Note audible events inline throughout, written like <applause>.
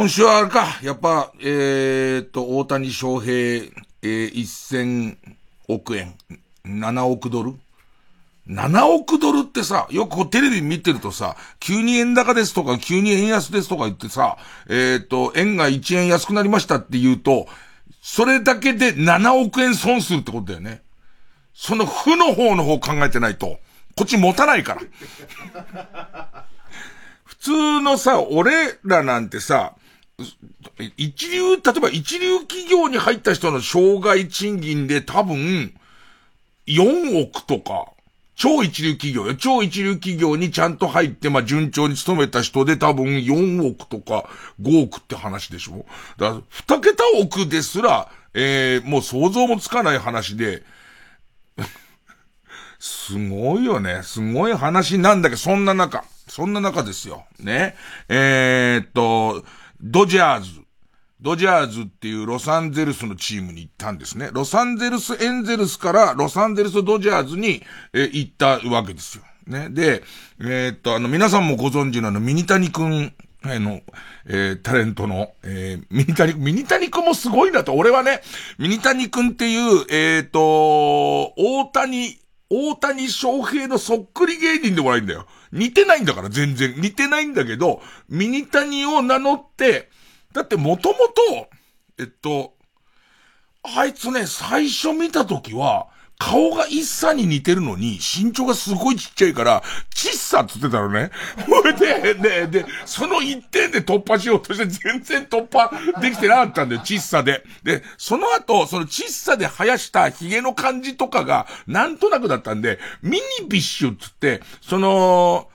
今週はあれか、やっぱ、えー、っと、大谷翔平、えー、1000億円、7億ドル？7億ドルってさ、よくこうテレビ見てるとさ、急に円高ですとか、急に円安ですとか言ってさ、えっ、と、円が1円安くなりましたって言うと、それだけで7億円損するってことだよね。その負の方の方考えてないと、こっち持たないから。<laughs> 普通のさ、俺らなんてさ、一流、例えば一流企業に入った人の障害賃金で多分、4億とか、超一流企業よ。超一流企業にちゃんと入って、まあ、順調に勤めた人で多分4億とか5億って話でしょだから、2桁億ですら、えー、もう想像もつかない話で、<laughs> すごいよね。すごい話なんだけど、そんな中、そんな中ですよ。ね。えー、っと、ドジャーズ。ドジャーズっていうロサンゼルスのチームに行ったんですね。ロサンゼルスエンゼルスからロサンゼルスドジャーズに、え、行ったわけですよ。ね。で、えー、っと、あの、皆さんもご存知のあの、ミニタニくん、あの、えー、タレントの、えー、ミニタニ、ミニタニくんもすごいなと。俺はね、ミニタニくんっていう、えー、っと、大谷、大谷翔平のそっくり芸人でもないんだよ。似てないんだから、全然。似てないんだけど、ミニタニを名乗って、だってもともと、えっと、あいつね、最初見たときは、顔が一茶に似てるのに、身長がすごいちっちゃいから、ちっさって言ってたのね。<laughs> ほいで、で、で、その一点で突破しようとして全然突破できてなかったんだよ、ちっさで。で、その後、そのちっさで生やした髭の感じとかが、なんとなくだったんで、ミニビッシュっつって、その、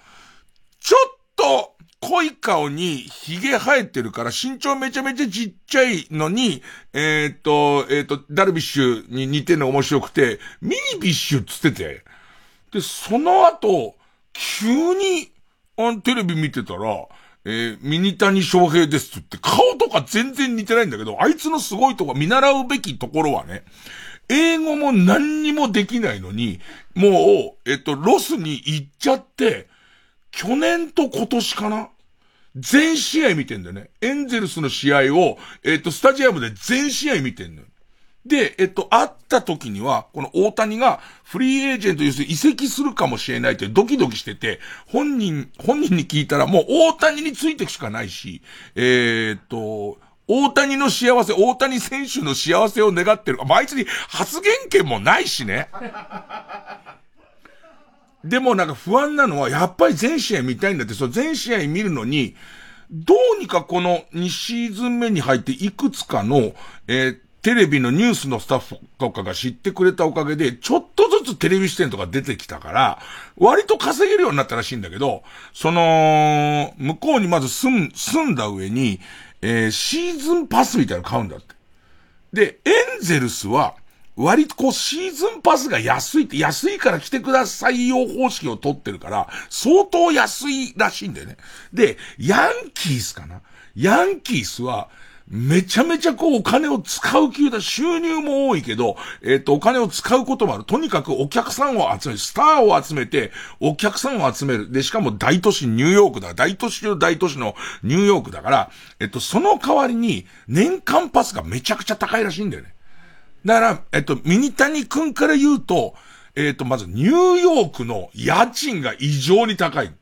ちょっと、濃い顔に髭生えてるから身長めちゃめちゃちっちゃいのに、えっ、と、えっ、と、ダルビッシュに似てるの面白くて、ミニビッシュっつってて。で、その後、急に、あのテレビ見てたら、えー、ミニタニ翔平ですって顔とか全然似てないんだけど、あいつのすごいとこ、見習うべきところはね、英語も何にもできないのに、もう、えっと、ロスに行っちゃって、去年と今年かな全試合見てんだよね。エンゼルスの試合を、えっ、と、スタジアムで全試合見てんのよ。で、えっと、会った時には、この大谷がフリーエージェント、要するに移籍するかもしれないってドキドキしてて、本人、本人に聞いたらもう大谷についてくしかないし、えー、っと、大谷の幸せ、大谷選手の幸せを願ってる。まあ、あいつに発言権もないしね。でもなんか不安なのは、やっぱり全試合見たいんだって、その全試合見るのに、どうにかこの2シーズン目に入っていくつかの、えー、テレビのニュースのスタッフとかが知ってくれたおかげで、ちょっとずつテレビ視点とか出てきたから、割と稼げるようになったらしいんだけど、その、向こうにまず住ん、住んだ上に、えー、シーズンパスみたいなの買うんだって。で、エンゼルスは、割とこうシーズンパスが安いって、安いから来てくださいよ方式を取ってるから、相当安いらしいんだよね。で、ヤンキースかなヤンキースは、めちゃめちゃこうお金を使う球だ。収入も多いけど、えっ、ー、と、お金を使うこともある。とにかくお客さんを集める。スターを集めて、お客さんを集める。で、しかも大都市ニューヨークだ。大都市中大都市のニューヨークだから、えっと、その代わりに、年間パスがめちゃくちゃ高いらしいんだよね。だから、えっと、ミニタニ君から言うと、えっと、まずニューヨークの家賃が異常に高い。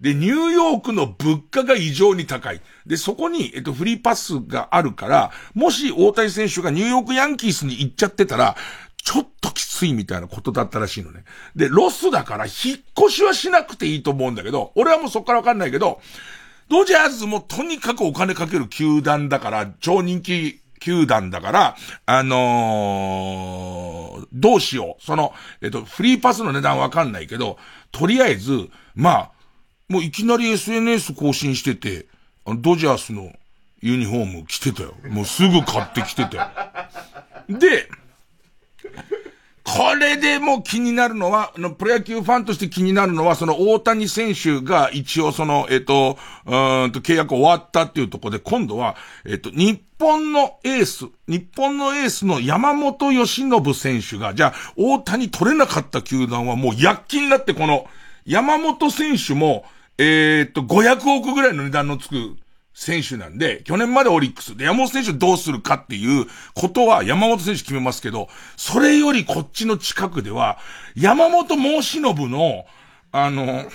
で、ニューヨークの物価が異常に高い。で、そこに、えっと、フリーパスがあるから、もし大谷選手がニューヨークヤンキースに行っちゃってたら、ちょっときついみたいなことだったらしいのね。で、ロスだから引っ越しはしなくていいと思うんだけど、俺はもうそっからわかんないけど、ドジャーズもとにかくお金かける球団だから、超人気球団だから、あのー、どうしよう。その、えっと、フリーパスの値段わかんないけど、とりあえず、まあ、もういきなり SNS 更新してて、ドジャースのユニフォーム着てたよ。もうすぐ買ってきてたよ。で、これでもう気になるのは、の、プロ野球ファンとして気になるのは、その大谷選手が一応その、えっ、と、うんと契約終わったっていうところで、今度は、えっ、と、日本のエース、日本のエースの山本由伸選手が、じゃあ、大谷取れなかった球団はもう躍起になって、この、山本選手も、えっと、500億ぐらいの値段のつく、選手なんで、去年までオリックス。で山本選手どうするかっていうことは山本選手決めますけど、それよりこっちの近くでは、山本申し信の、あの、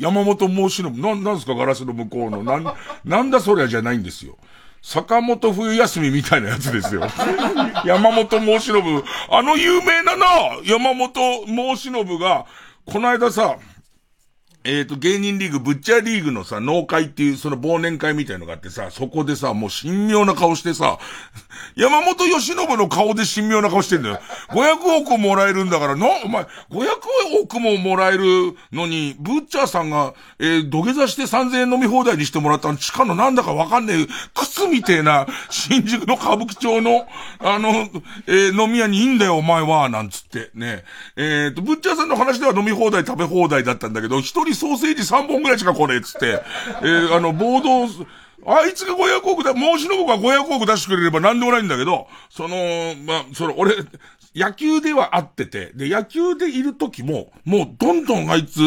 山本申し信、な、なんすかガラスの向こうの、なん、なんだそりゃじゃないんですよ。坂本冬休みみたいなやつですよ。<laughs> 山本申し信、あの有名なな、山本申し信が、この間さ、えっ、ー、と、芸人リーグ、ブッチャーリーグのさ、農会っていう、その忘年会みたいのがあってさ、そこでさ、もう神妙な顔してさ、<laughs> 山本義信の顔で神妙な顔してんだよ。500億もらえるんだから、な、お前、500億ももらえるのに、ブッチャーさんが、えー、土下座して3000円飲み放題にしてもらったの、地下のなんだかわかんねえ、靴みてえな、新宿の歌舞伎町の、あの、えー、飲み屋にいいんだよ、お前は、なんつって、ね。えっ、ー、と、ブッチャーさんの話では飲み放題食べ放題だったんだけど、一人人ソーセージ3本ぐらいしか来ねえっつって、えー、あの、暴動、あいつが500億だ、申しの僕が500億出してくれれば何でもないんだけど、その、まあ、その、俺、野球では会ってて、で、野球でいる時も、もうどんどんあいつ、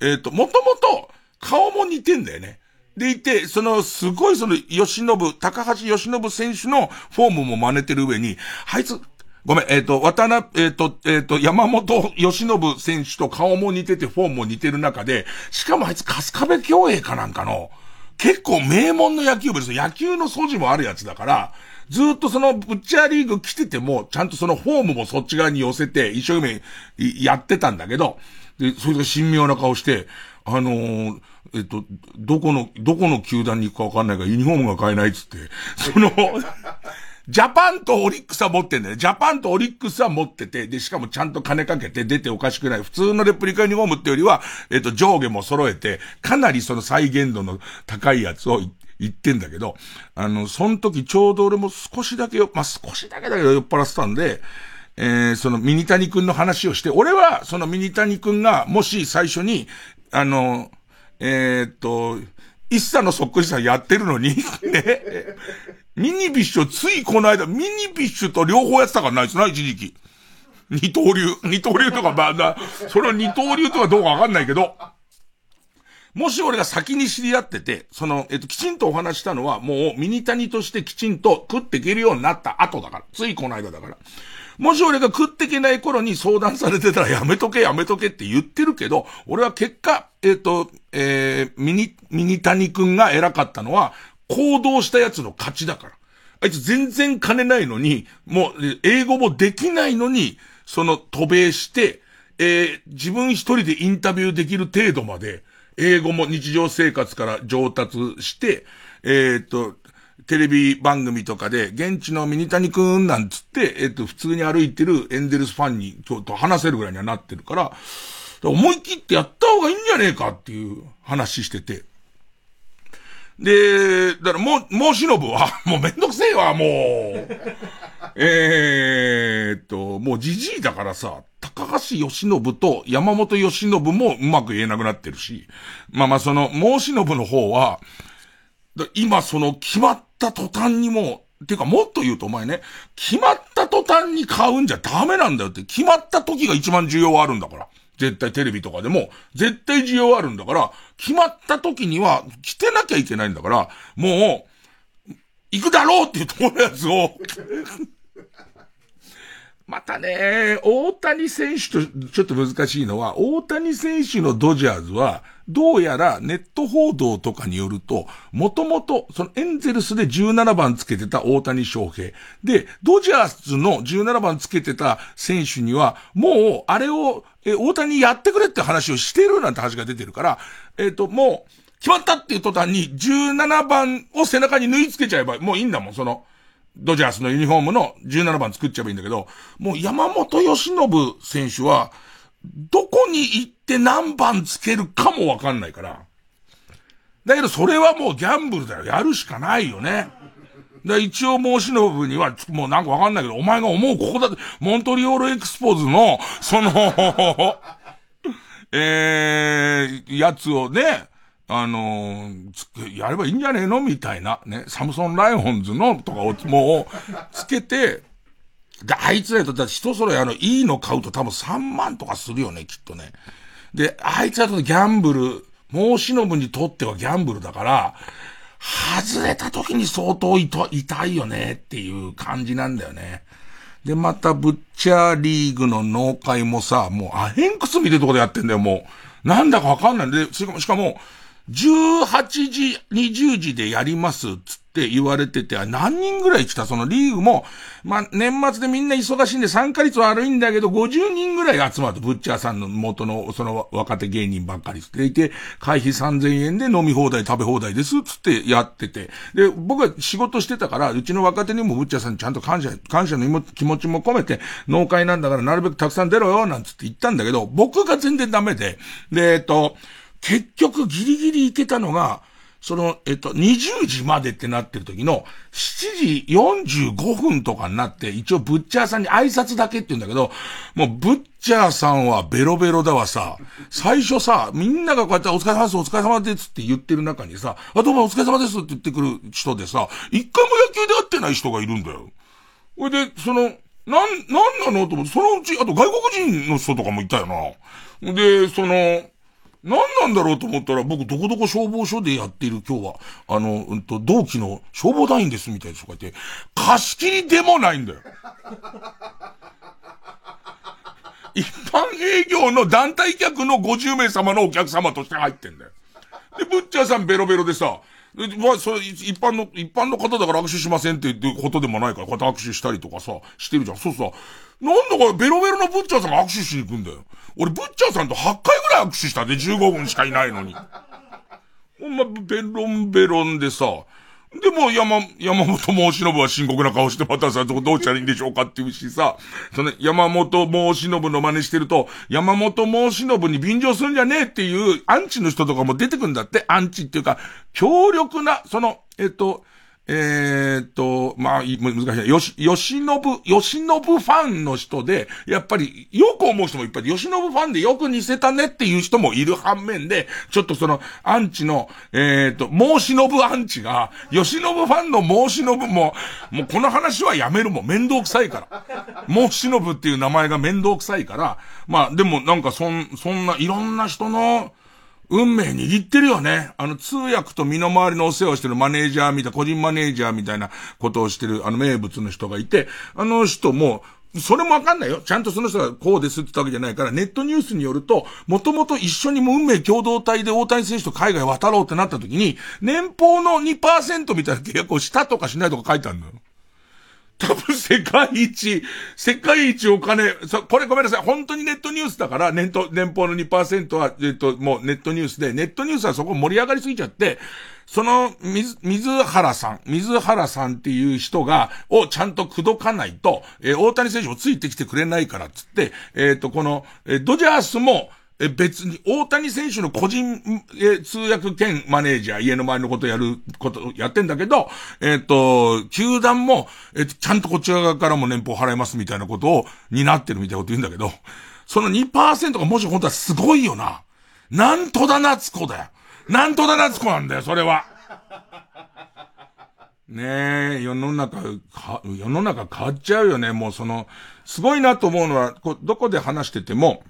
えっ、ー、と、もともと顔も似てんだよね。でいて、その、すごいその、吉信、高橋吉信選手のフォームも真似てる上に、あいつ、ごめん、えっ、ー、と、渡辺、えっ、ー、と、えっ、ー、と、山本義信選手と顔も似てて、フォームも似てる中で、しかもあいつ、春日部競泳かなんかの、結構名門の野球部です野球の素地もあるやつだから、ずっとその、ブッチャーリーグ来てても、ちゃんとそのフォームもそっち側に寄せて、一生懸命やってたんだけど、で、それが神妙な顔して、あのー、えっと、どこの、どこの球団に行くかわかんないからユニフォームが買えないっつって、そのジャパンとオリックスは持ってんだよ。ジャパンとオリックスは持ってて、で、しかもちゃんと金かけて出ておかしくない。普通のレプリカユニフォームってよりは、えっと、上下も揃えて、かなりその再現度の高いやつを言ってんだけど、あの、その時ちょうど俺も少しだけよ、まあ、少しだけだけど酔っ払ってたんで、えー、そのミニタニ君の話をして、俺はそのミニタニ君がもし最初に、あの、えー、っと、一茶のそっくりさんやってるのに <laughs> ね、ミニビッシュついこの間、ミニビッシュと両方やってたからないですな、一時期。二刀流。二刀流とか、まあな、それは二刀流とかどうかわかんないけど、もし俺が先に知り合ってて、その、えっと、きちんとお話したのは、もうミニタニとしてきちんと食っていけるようになった後だから。ついこの間だから。もし俺が食ってけない頃に相談されてたらやめとけやめとけって言ってるけど、俺は結果、えっ、と、えー、ミニ、ミニタニ君が偉かったのは、行動した奴の勝ちだから。あいつ全然金ないのに、もう、英語もできないのに、その渡米して、えー、自分一人でインタビューできる程度まで、英語も日常生活から上達して、えっ、と、テレビ番組とかで、現地のミニタニくんなんつって、えっ、と、普通に歩いてるエンゼルスファンにちょっと話せるぐらいにはなってるから、思い切ってやった方がいいんじゃねえかっていう話してて。で、だからもう、もうしのぶは、<laughs> もうめんどくせえわ、もう。えーっと、もうじじいだからさ、高橋義信と山本義信もうまく言えなくなってるし、まあまあその、もうしのぶの方は、今その決まった途端にもてかもっと言うとお前ね、決まった途端に買うんじゃダメなんだよって、決まった時が一番需要あるんだから。絶対テレビとかでも、絶対需要あるんだから、決まった時には着てなきゃいけないんだから、もう、行くだろうっていうところのやつをまたね、大谷選手とちょっと難しいのは、大谷選手のドジャーズは、どうやらネット報道とかによると、もともと、そのエンゼルスで17番つけてた大谷翔平。で、ドジャースの17番つけてた選手には、もう、あれを、え、大谷やってくれって話をしてるなんて話が出てるから、えっ、ー、と、もう、決まったっていう途端に17番を背中に縫い付けちゃえば、もういいんだもん、その、ドジャースのユニフォームの17番作っちゃえばいいんだけど、もう山本義信選手は、どこに行って何番つけるかもわかんないから。だけどそれはもうギャンブルだよ。やるしかないよね。で、一応申し信には、もうなんかわかんないけど、お前が思うここだって、モントリオールエクスポーズの、その <laughs> えー、やつをね、あのー、やればいいんじゃねえの？みたいな、ね、サムソンライオンズのとかをもう、つけて、で、あいつらと、だって人揃えあの、いいの買うと多分3万とかするよね、きっとね。で、あいつらとギャンブル、申しのぶにとってはギャンブルだから、外れた時に相当痛いよねっていう感じなんだよね。で、また、ブッチャーリーグの農会もさ、もうアヘンクス見てるとこでやってんだよ、もう。なんだかわかんない。で、しかも、しかも、18時、20時でやります、つって言われてて、何人ぐらい来た？そのリーグも、まあ、年末でみんな忙しいんで参加率悪いんだけど、50人ぐらい集まる。と、ブッチャーさんの元の、その若手芸人ばっかりしていて、会費3000円で飲み放題食べ放題です、つってやってて。で、僕は仕事してたから、うちの若手にもブッチャーさんにちゃんと感謝、感謝の気持ちも込めて、農会なんだからなるべくたくさん出ろよ、なんつって言ったんだけど、僕が全然ダメで、で、えっと、結局ギリギリ行けたのが、その、えっと、20時までってなってる時の、7時45分とかになって、一応ブッチャーさんに挨拶だけって言うんだけど、もうブッチャーさんはベロベロだわさ、最初さ、みんながこうやってお疲れ様です、お疲れ様ですって言ってる中にさ、あ、どうもお疲れ様ですって言ってくる人でさ、一回も野球で会ってない人がいるんだよ。ほいで、その、なん、なんなの？と思って、そのうち、あと外国人の人とかもいたよな。で、その、何なんだろうと思ったら、僕、どこどこ消防署でやっている今日は、あの、うんと、同期の消防団員ですみたいな人がいて、貸し切りでもないんだよ。<laughs> 一般営業の団体客の50名様のお客様として入ってんだよ。で、ブッチャーさんベロベロでさ、まあ、それ、一般の、一般の方だから握手しませんって言うことでもないから、こうやって握手したりとかさ、してるじゃん。そうさ、なんだかベロベロのブッチャーさんが握手しに行くんだよ。俺、ブッチャーさんと8回ぐらい握手したで、15分しかいないのに。ほんま、ベロンベロンでさ、でも、山、山本申し信は深刻な顔してまたさ、どうしたらいいんでしょうかっていうしさ、その山本申し信の真似してると、山本申し信に便乗するんじゃねえっていうアンチの人とかも出てくんだって、アンチっていうか、強力な、その、えっと、えー、っと、まあ、難しい。よし、よしのぶ、よしのぶファンの人で、やっぱり、よく思う人もいっぱいよしのぶファンでよく似せたねっていう人もいる反面で、ちょっとその、アンチの、えー、っと、申しのぶアンチが、よしのぶファンの申しのぶも、もうこの話はやめるもん。面倒くさいから。申しのぶっていう名前が面倒くさいから、まあ、でもなんかそん、そんな、いろんな人の、運命握ってるよね。あの、通訳と身の回りのお世話をしてるマネージャーみたいな、個人マネージャーみたいなことをしてる、あの、名物の人がいて、あの人も、それもわかんないよ。ちゃんとその人がこうですって言ったわけじゃないから、ネットニュースによると、もともと一緒にも運命共同体で大谷選手と海外渡ろうってなった時に、年俸の2%みたいな契約をしたとかしないとか書いてあるのよ。世界一、世界一お金、そ、これごめんなさい。本当にネットニュースだから、年と、年俸の2%は、えっと、もうネットニュースで、ネットニュースはそこ盛り上がりすぎちゃって、その、水、水原さん、水原さんっていう人が、をちゃんと口説かないと、えー、大谷選手もついてきてくれないからつって、えっ、ー、と、この、えー、ドジャースも、え、別に、大谷選手の個人、え、通訳兼マネージャー、家の周りのことやること、やってんだけど、えっ、と、球団も、えちゃんとこっち側からも年俸払いますみたいなことを、になってるみたいなこと言うんだけど、その2%がもし本当はすごいよな。なんとだ夏子だよ。なんとだ夏子なんだよ、それは。ねえ、世の中、世の中変わっちゃうよね。もうその、すごいなと思うのは、こどこで話してても、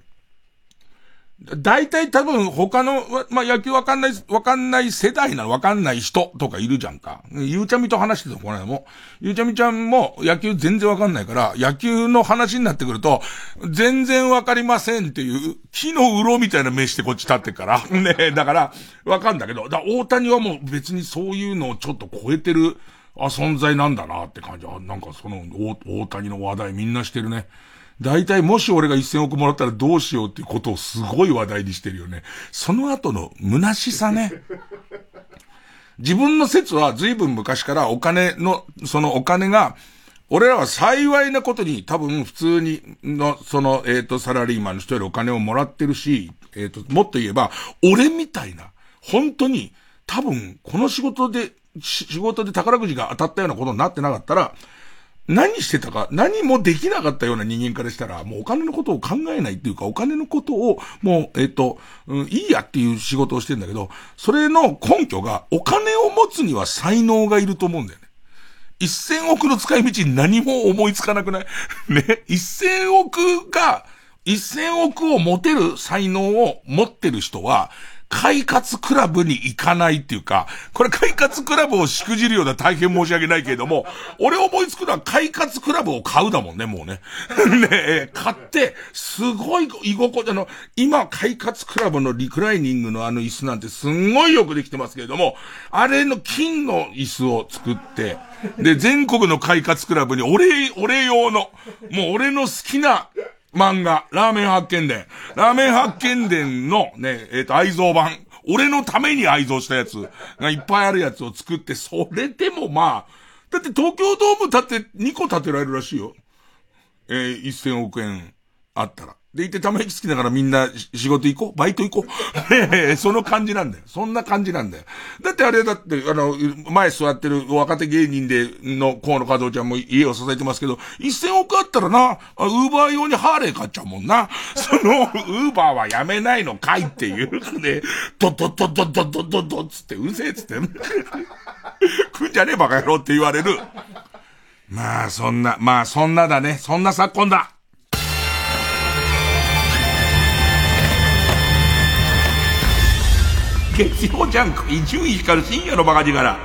大体多分他の、まあ、野球わかんない、わかんない世代なわかんない人とかいるじゃんか。ゆうちゃみと話してたこの間も。ゆうちゃみちゃんも野球全然わかんないから、野球の話になってくると、全然わかりませんっていう、木のうろみたいな目してこっち立ってから。<laughs> ねだから、わかんだけど、だ大谷はもう別にそういうのをちょっと超えてる、あ、存在なんだなって感じ。あ、なんかその、大谷の話題みんなしてるね。大体もし俺が1000億もらったらどうしようっていうことをすごい話題にしてるよね。その後の虚しさね。自分の説は随分昔からお金の、そのお金が、俺らは幸いなことに多分普通にの、その、えっ、ー、と、サラリーマンの人よりお金をもらってるし、えっ、ー、と、もっと言えば、俺みたいな、本当に、多分、この仕事で、仕事で宝くじが当たったようなことになってなかったら、何してたか、何もできなかったような人間からしたら、もうお金のことを考えないっていうか、お金のことを、もう、えっ、と、うん、いいやっていう仕事をしてんだけど、それの根拠が、お金を持つには才能がいると思うんだよね。一千億の使い道に何も思いつかなくない？<laughs> ね？一千億が、一千億を持てる才能を持ってる人は、快活クラブに行かないっていうか、これ快活クラブをしくじるような大変申し訳ないけれども、俺思いつくのは快活クラブを買うだもんね、もうね。<laughs> ね買って、すごい居心地、あの、今、快活クラブのリクライニングのあの椅子なんてすんごいよくできてますけれども、あれの金の椅子を作って、で、全国の快活クラブに俺、俺用の、もう俺の好きな漫画、ラーメン発見伝。ラーメン発見伝のね、えっ、ー、と、愛蔵版。俺のために愛蔵したやつがいっぱいあるやつを作って、それでもまあ、だって東京ドーム建て2個建てられるらしいよ。えー、1000億円あったら。でいてため息つきながらみんな仕事行こう？バイト行こう？<laughs> その感じなんだよ。そんな感じなんだよ。だってあれだって、あの、前座ってる若手芸人で、の河野和夫ちゃんも家を支えてますけど、1000億あったらな、ウーバー用にハーレー買っちゃうもんな。その、ウーバーはやめないのかいっていうね、ドドドドドドドドつって、うせえつって、来んじゃねえバカ野郎って言われる。まあ、そんな、まあ、そんなだね。そんな昨今だ。月曜ジャンク伊集院光深夜のバカ力。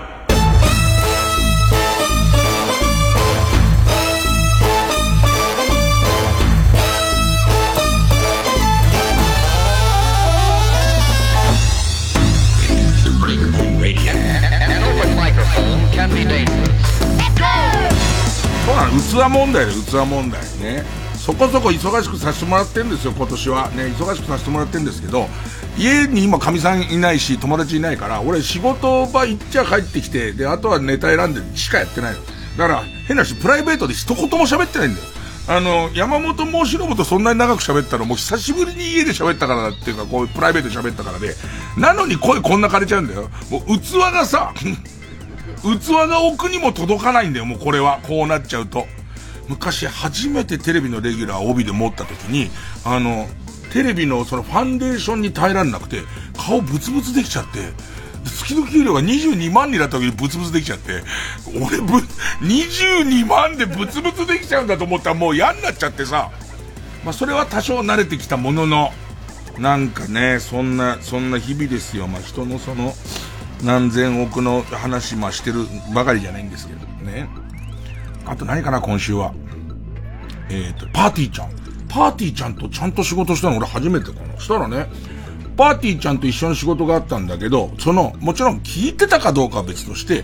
そうなの器問題で器問題。ね。そこそこ忙しくさせてもらってるんですよ、今年は。ね、忙しくさせてもらってるんですけど、家に今かみさんいないし、友達いないから、俺仕事場行っちゃ帰ってきて、で、あとはネタ選んでしかやってないの。だから、変なし、プライベートで一言も喋ってないんだよ。あの、山本申し信とそんなに長く喋ったのもう久しぶりに家で喋ったからだっていうか、こう、プライベートで喋ったからで、なのに声こんな枯れちゃうんだよ。もう器がさ、<laughs> 器が奥にも届かないんだよ、もうこれは。こうなっちゃうと。昔初めてテレビのレギュラー帯で持った時に、あの、テレビのそのファンデーションに耐えられなくて、顔ブツブツできちゃって、月の給料が22万になった時にブツブツできちゃって、俺ぶ、22万でブツブツできちゃうんだと思ったらもう嫌になっちゃってさ、まあそれは多少慣れてきたものの、なんかね、そんな、そんな日々ですよ。まあ人のその、何千億の話、まあしてるばかりじゃないんですけどね。あと何かな、今週は。えっ、ー、と、パーティーちゃん。パーティーちゃんとちゃんと仕事したの俺初めてかな。したらね、パーティーちゃんと一緒に仕事があったんだけど、その、もちろん聞いてたかどうかは別として、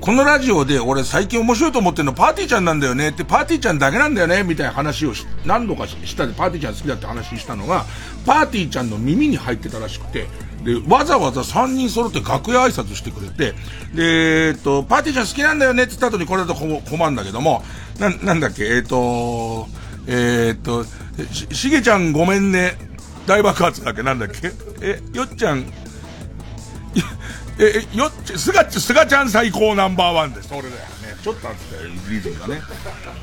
このラジオで俺最近面白いと思ってるのパーティーちゃんなんだよねって、パーティーちゃんだけなんだよねみたいな話を何度かしたでパーティーちゃん好きだって話したのが、パーティーちゃんの耳に入ってたらしくて、で、わざわざ3人揃って楽屋挨拶してくれて、で、えっと、パーティーちゃん好きなんだよねって言った後にこれだと困るんだけども、な、なんだっけ、えっと、えっと、し、しげちゃんごめんね、大爆発だっけ？なんだっけ？え、よっちゃん、<laughs> え、よっち、すが、すがちゃん最高ナンバーワンです。俺だよ。ちょっとあってリズムがね。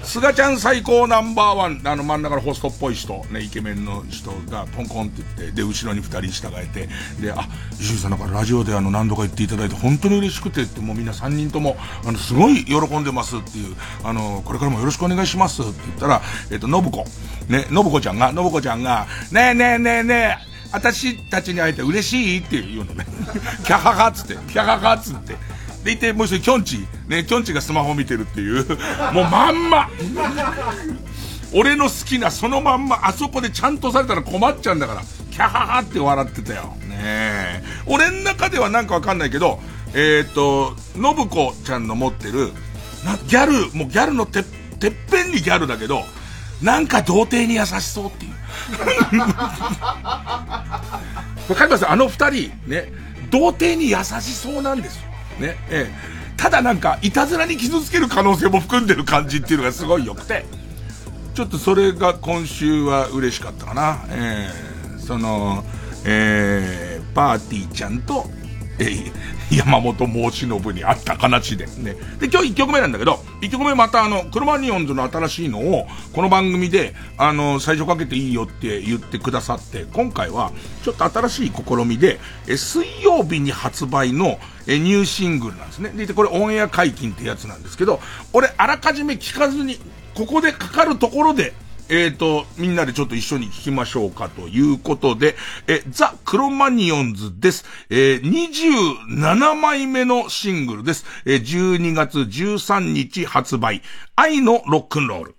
すがちゃん最高ナンバーワン、あの真ん中のホストっぽい人、ね、イケメンの人がポンコンって言って、で、後ろに二人従えて、で、あ、石井さんなんかラジオであの何度か言っていただいて本当に嬉しくてって、もうみんな三人とも、あの、すごい喜んでますっていう、あの、これからもよろしくお願いしますって言ったら、えっ、と、信子。ね、信子ちゃんが、信子ちゃんが、ねえねえねえねえ、私たちに会えて嬉しいって言うのね。キャハハっつって、キャハハっつって。でいて、もう一人、きょんち。ね、きょんちがスマホ見てるっていう。もうまんま俺の好きなそのまんま、あそこでちゃんとされたら困っちゃうんだから。キャハハって笑ってたよ。ね。俺ん中ではなんかわかんないけど、えっ、ー、と、信子ちゃんの持ってる、な、ギャル、もうギャルのて、てっぺんにギャルだけど、なんか童貞に優しそうっていう。<laughs> わかります？あの二人、ね、童貞に優しそうなんですよ。ね、ええ。ただなんか、いたずらに傷つける可能性も含んでる感じっていうのがすごい良くて、ちょっとそれが今週は嬉しかったかな。ええその、えー、パーティーちゃんと、えー、山本申し信にあった話でね。で、今日1曲目なんだけど、1曲目またあの、クロマニオンズの新しいのを、この番組で、あの、最初かけていいよって言ってくださって、今回は、ちょっと新しい試みで、え、水曜日に発売の、え、ニューシングルなんですね。で、これオンエア解禁ってやつなんですけど、俺、あらかじめ聞かずに、ここでかかるところで、えっ、ー、と、みんなでちょっと一緒に聞きましょうかということで、え、ザ・クロマニオンズです。えー、27枚目のシングルです。えー、12月13日発売、愛のロックンロール。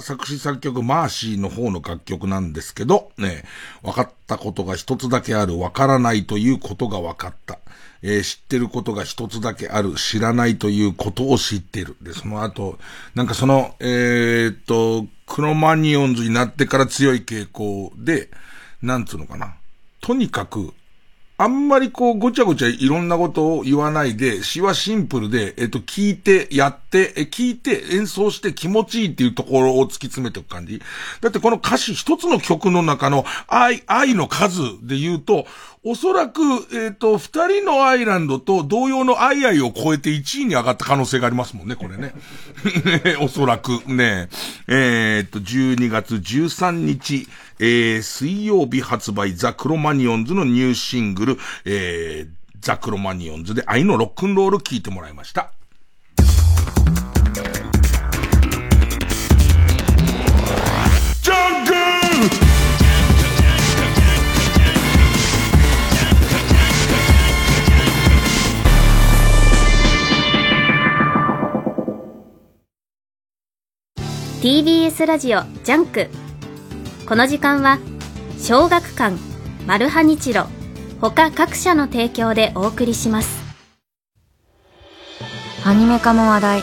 作詞作曲マーシーの方の楽曲なんですけど、ね、分かったことが一つだけある、分からないということが分かった。えー、知ってることが一つだけある、知らないということを知ってる。で、その後、なんかその、えー、っと、クロマニオンズになってから強い傾向で、なんつうのかな。とにかく、あんまりこう、ごちゃごちゃいろんなことを言わないで、詩はシンプルで、えっと、聞いて、やって、え、聞いて、演奏して気持ちいいっていうところを突き詰めていく感じ。だってこの歌詞一つの曲の中の愛、愛の数で言うと、おそらく、えっ、と、二人のアイランドと同様のアイアイを超えて1位に上がった可能性がありますもんね、これね。<laughs> おそらくね。えっ、と、12月13日、えー、水曜日発売ザ・クロマニオンズのニューシングル、えー、ザ・クロマニオンズで愛のロックンロール聴いてもらいました。ジャンク TBS ラジオジャンクこの時間は小学館マルハニチロ他各社の提供でお送りします。アニメ化も話題。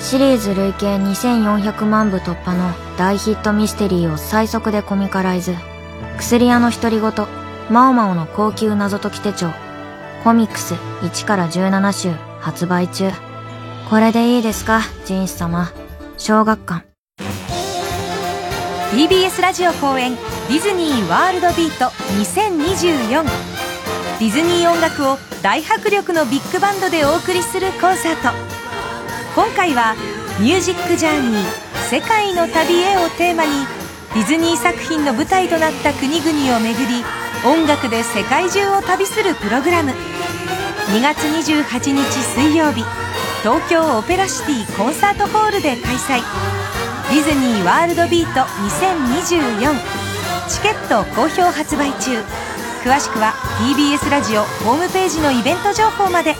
シリーズ累計2400万部突破の大ヒットミステリーを最速でコミカライズ。薬屋の独り言マオマオの高級謎解き手帳。コミックス1から17週発売中。これでいいですか？ジンス様。小学館。TBS ラジオ公演ディズニーワールドビート2024ディズニー音楽を大迫力のビッグバンドでお送りするコンサート。今回は「ミュージックジャーニー世界の旅へ」をテーマにディズニー作品の舞台となった国々を巡り音楽で世界中を旅するプログラム。2月28日水曜日東京オペラシティコンサートホールで開催。ディズニーワールドビート2024チケット好評発売中。詳しくは TBS ラジオホームページのイベント情報まで。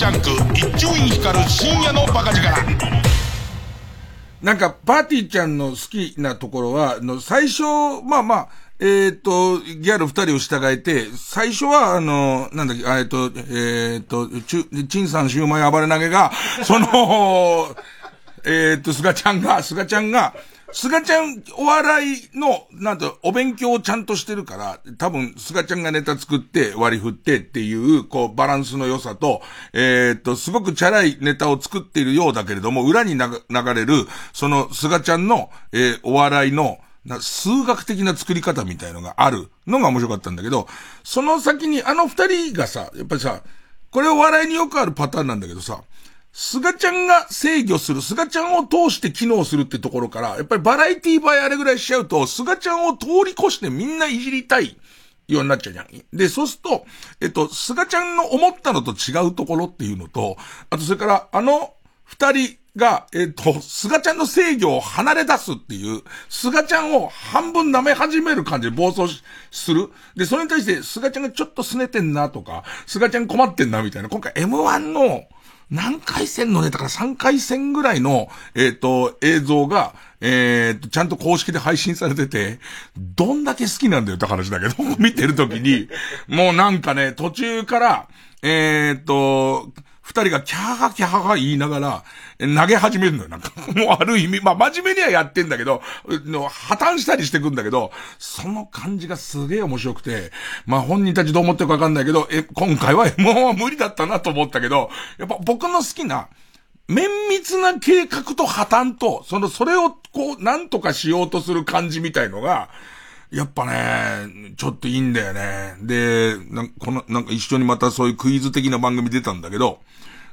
一丁寧光』深夜のバカ力。なんか、パーティーちゃんの好きなところは、の、最初、まあまあ、えっ、ー、と、ギャル二人を従えて、最初は、あの、なんだっけ、えっ、と、えっ、ー、と、ち、チンさんシューマイ暴れ投げが、その、<laughs> えっと、スガちゃんが、スガちゃんが、すがちゃん、お笑いの、なんと、お勉強をちゃんとしてるから、多分、すがちゃんがネタ作って割り振ってっていう、こう、バランスの良さと、えー、っと、すごくチャラいネタを作っているようだけれども、裏に流れる、その、すがちゃんの、えー、お笑いの、数学的な作り方みたいのがあるのが面白かったんだけど、その先にあの二人がさ、やっぱりさ、これお笑いによくあるパターンなんだけどさ、菅ちゃんが制御する、菅ちゃんを通して機能するってところから、やっぱりバラエティー映えあれぐらいしちゃうと、菅ちゃんを通り越してみんないじりたいようになっちゃうじゃん。で、そうすると、えっと、菅ちゃんの思ったのと違うところっていうのと、あとそれから、あの二人が、えっと、菅ちゃんの制御を離れ出すっていう、菅ちゃんを半分舐め始める感じで暴走する。で、それに対して、菅ちゃんがちょっと拗ねてんなとか、菅ちゃん困ってんなみたいな、今回 M1 の、何回戦のね、だから3回戦ぐらいの、えっ、ー、と、映像が、えっ、ー、と、ちゃんと公式で配信されてて、どんだけ好きなんだよって話だけど、<laughs> 見てるときに、もうなんかね、途中から、えっ、ー、と、二人がキャーハキャーハ言いながら、投げ始めるのよ。なんか、もうある意味、まあ真面目にはやってんだけど、破綻したりしてくんだけど、その感じがすげえ面白くて、まあ本人たちどう思ってるかわかんないけど、え、今回は M1 は無理だったなと思ったけど、やっぱ僕の好きな、綿密な計画と破綻と、その、それをこう、なんとかしようとする感じみたいのが、やっぱね、ちょっといいんだよね。で、な、この、なんか一緒にまたそういうクイズ的な番組出たんだけど、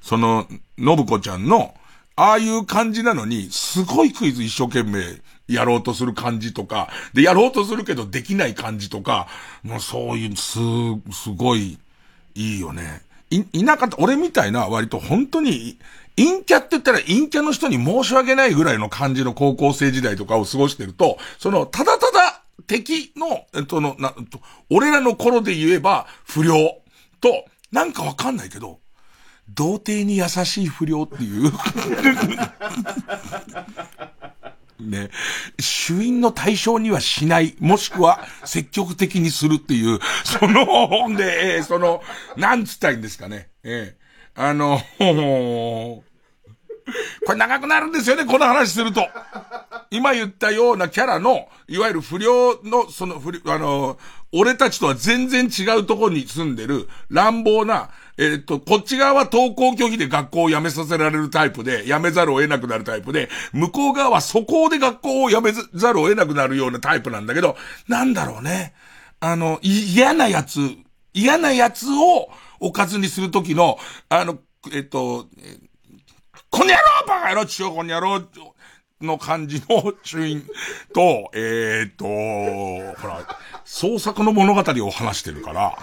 その、信子ちゃんの、ああいう感じなのに、すごいクイズ一生懸命やろうとする感じとか、で、やろうとするけどできない感じとか、もうそういう、す、すごい、いいよね。い、いなかった、俺みたいな割と本当に、陰キャって言ったら陰キャの人に申し訳ないぐらいの感じの高校生時代とかを過ごしてると、その、ただただ敵の、えっとの、な、俺らの頃で言えば不良。と、なんかわかんないけど、童貞に優しい不良っていう。<laughs> ね、主因の対象にはしない、もしくは積極的にするっていう、その、で、えー、その、なんつったらいいんですかね。えー、あの、ほほ <laughs> これ長くなるんですよね、この話すると。今言ったようなキャラの、いわゆる不良の、その不良、あの、俺たちとは全然違うとこに住んでる乱暴な、えっ、と、こっち側は登校拒否で学校を辞めさせられるタイプで、辞めざるを得なくなるタイプで、向こう側はそこで学校を辞めざるを得なくなるようなタイプなんだけど、なんだろうね。あの、嫌なやつ、嫌なやつをおかずにするときの、あの、えっ、と、この野郎バカ野郎千代この野郎の感じの主因と、<laughs> えー、っと、ほら、創作の物語を話してるから、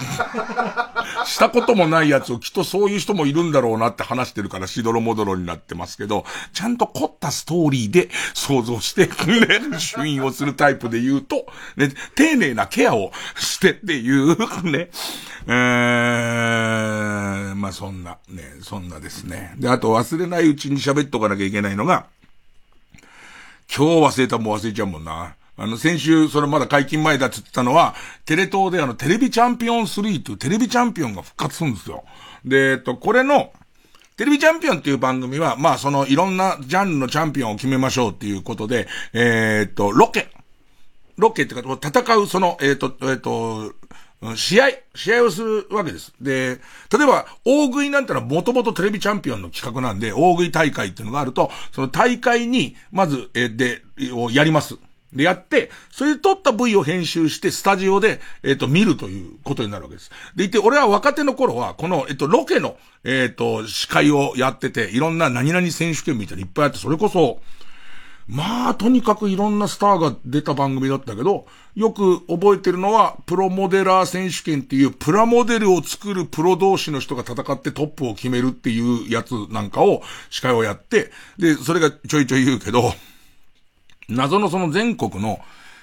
<laughs> したこともないやつをきっとそういう人もいるんだろうなって話してるからしどろもどろになってますけど、ちゃんと凝ったストーリーで想像して、ね、主因をするタイプで言うと、ね、丁寧なケアをしてっていう、ね、えー、まあそんな、ね、そんなですね。で、あと忘れないうちに喋っとかなきゃいけないのが、今日忘れたも忘れちゃうもんな。あの、先週、それまだ解禁前だって言ったのは、テレ東であの、テレビチャンピオン3というテレビチャンピオンが復活するんですよ。で、えっと、これの、テレビチャンピオンっていう番組は、まあそのいろんなジャンルのチャンピオンを決めましょうっていうことで、えー、っと、ロケ。ロケってか、戦うその、えー、っと、えー、っと、試合、試合をするわけです。で、例えば、大食いなんてのはもともとテレビチャンピオンの企画なんで、大食い大会っていうのがあると、その大会に、まず、えで、をやります。で、やって、それで撮った部位を編集して、スタジオで、えっ、ー、と、見るということになるわけです。で、いて、俺は若手の頃は、この、えっ、ー、と、ロケの、えっ、ー、と、司会をやってて、いろんな何々選手権みたいにいっぱいあって、それこそ、まあ、とにかくいろんなスターが出た番組だったけど、よく覚えてるのは、プロモデラー選手権っていう、プラモデルを作るプロ同士の人が戦ってトップを決めるっていうやつなんかを、司会をやって、で、それがちょいちょい言うけど、謎のその全国の、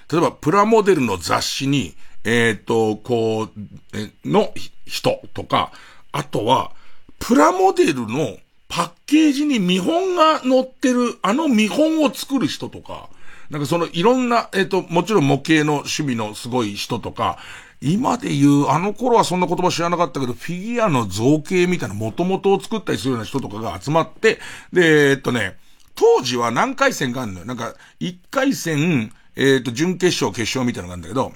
例えばプラモデルの雑誌に、えっ、ー、と、こう、え、の人とか、あとは、プラモデルのパッケージに見本が載ってる、あの見本を作る人とか、なんかそのいろんな、えっ、ー、と、もちろん模型の趣味のすごい人とか、今で言う、あの頃はそんな言葉知らなかったけど、フィギュアの造形みたいな元々を作ったりするような人とかが集まって、で、えっとね、当時は何回戦があるのよ。なんか、1回戦、えっ、と、準決勝、決勝みたいなのがあるんだけど、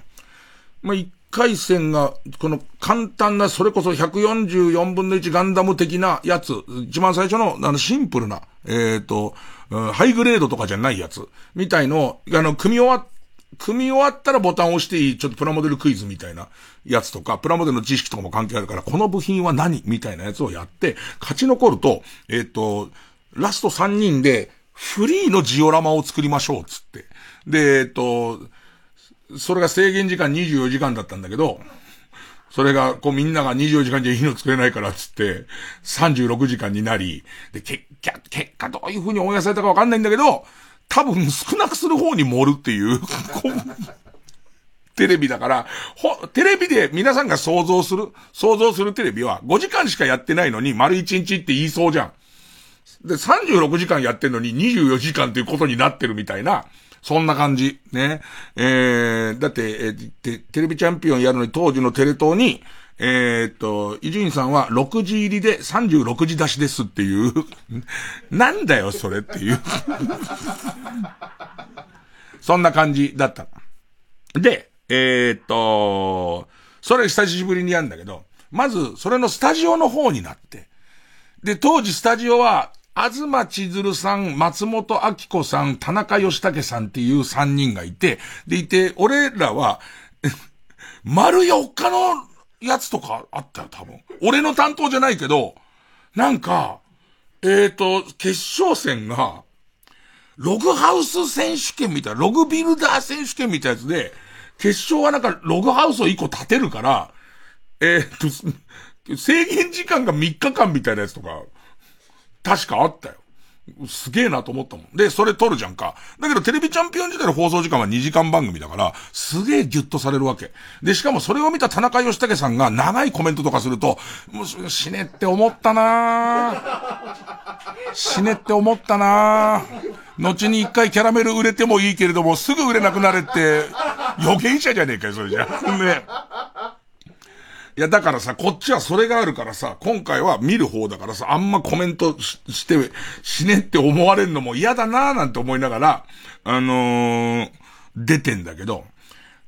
まあ、1回戦が、この簡単な、それこそ144分の1ガンダム的なやつ、一番最初の、あの、シンプルな、えっ、と、ハイグレードとかじゃないやつ、みたいのあの、組み終わっ組み終わったらボタンを押していい、ちょっとプラモデルクイズみたいなやつとか、プラモデルの知識とかも関係あるから、この部品は何みたいなやつをやって、勝ち残ると、えっ、ー、と、ラスト3人で、フリーのジオラマを作りましょう、つって。で、えっと、それが制限時間24時間だったんだけど、それが、こうみんなが24時間じゃいいの作れないからつって、36時間になり、で、結果、結果どういう風に応援されたかわかんないんだけど、多分少なくする方に盛るってい <laughs> う、テレビだから、ほ、テレビで皆さんが想像する、想像するテレビは5時間しかやってないのに丸1日って言いそうじゃん。で、36時間やってんのに24時間っていうことになってるみたいな、そんな感じ。ね。えー、だって、えー、テレビチャンピオンやるのに当時のテレ東に、えー、っと、伊集院さんは6時入りで36時出しですっていう <laughs> なんだよ、それっていう <laughs> そんな感じだった。で、えー、っと、それ久しぶりにやるんだけど、まず、それのスタジオの方になって、で、当時スタジオは、東千鶴さん、松本明子さん、田中義武さんっていう三人がいて、でいて、俺らは、<laughs> 丸4日のやつとかあったよ、多分。俺の担当じゃないけど、なんか、えっ、ー、と、決勝戦が、ログハウス選手権みたいな、ログビルダー選手権みたいなやつで、決勝はなんかログハウスを1個建てるから、えっ、ー、と、<laughs> 制限時間が3日間みたいなやつとか、確かあったよ。すげえなと思ったもん。で、それ撮るじゃんか。だけどテレビチャンピオン時代の放送時間は2時間番組だから、すげえギュッとされるわけ。で、しかもそれを見た田中義武さんが長いコメントとかすると、もう死ねって思ったな死ねって思ったな後に一回キャラメル売れてもいいけれども、すぐ売れなくなれって、予言者じゃねえかよ、それじゃ。ね。いや、だからさ、こっちはそれがあるからさ、今回は見る方だからさ、あんまコメントして、死ねって思われるのも嫌だなーなんて思いながら、あのー、出てんだけど、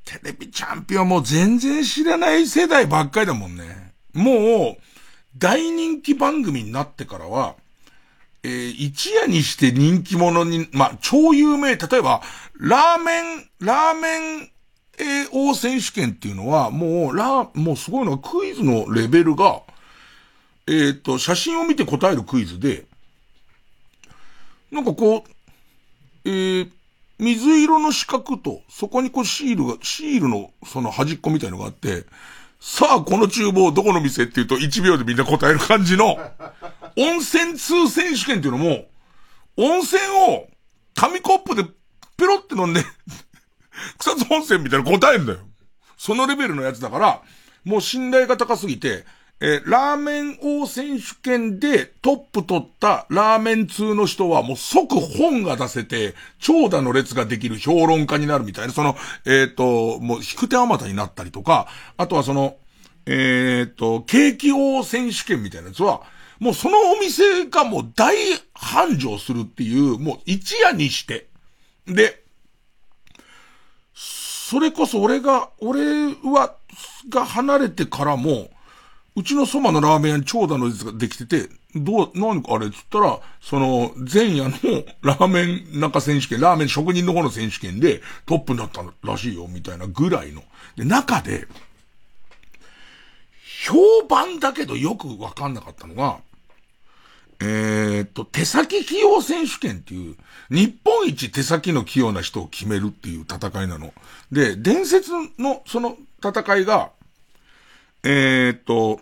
テレビチャンピオンも全然知らない世代ばっかりだもんね。もう、大人気番組になってからは、えー、一夜にして人気者に、まあ、超有名、例えば、ラーメン、ラーメン AO 選手権っていうのは、もう、ラもうすごいのはクイズのレベルが、えっ、ー、と、写真を見て答えるクイズで、なんかこう、えー、水色の四角と、そこにこうシールが、シールのその端っこみたいのがあって、さあ、この厨房どこの店って言うと1秒でみんな答える感じの、温泉通選手権っていうのも、温泉を紙コップでペロって飲んで草津温泉みたいな答えんだよ。そのレベルのやつだから、もう信頼が高すぎて、えー、ラーメン王選手権でトップ取ったラーメン通の人はもう即本が出せて、長蛇の列ができる評論家になるみたいな、その、えっ、ー、と、もう引く手あまたになったりとか、あとはその、えっ、ー、と、ケーキ王選手権みたいなやつは、もうそのお店がもう大繁盛するっていう、もう一夜にして。で、それこそ俺が、俺は、が離れてからも、うちのそばのラーメン屋に長蛇の列ができてて、どう、何かあれっつったら、その、前夜のラーメン中選手権、ラーメン職人の方の選手権でトップになったらしいよ、みたいなぐらいの。で、中で、評判だけどよくわかんなかったのが、えー、っと、手先器用選手権っていう、日本一手先の器用な人を決めるっていう戦いなの。で、伝説のその戦いが、えー、っと、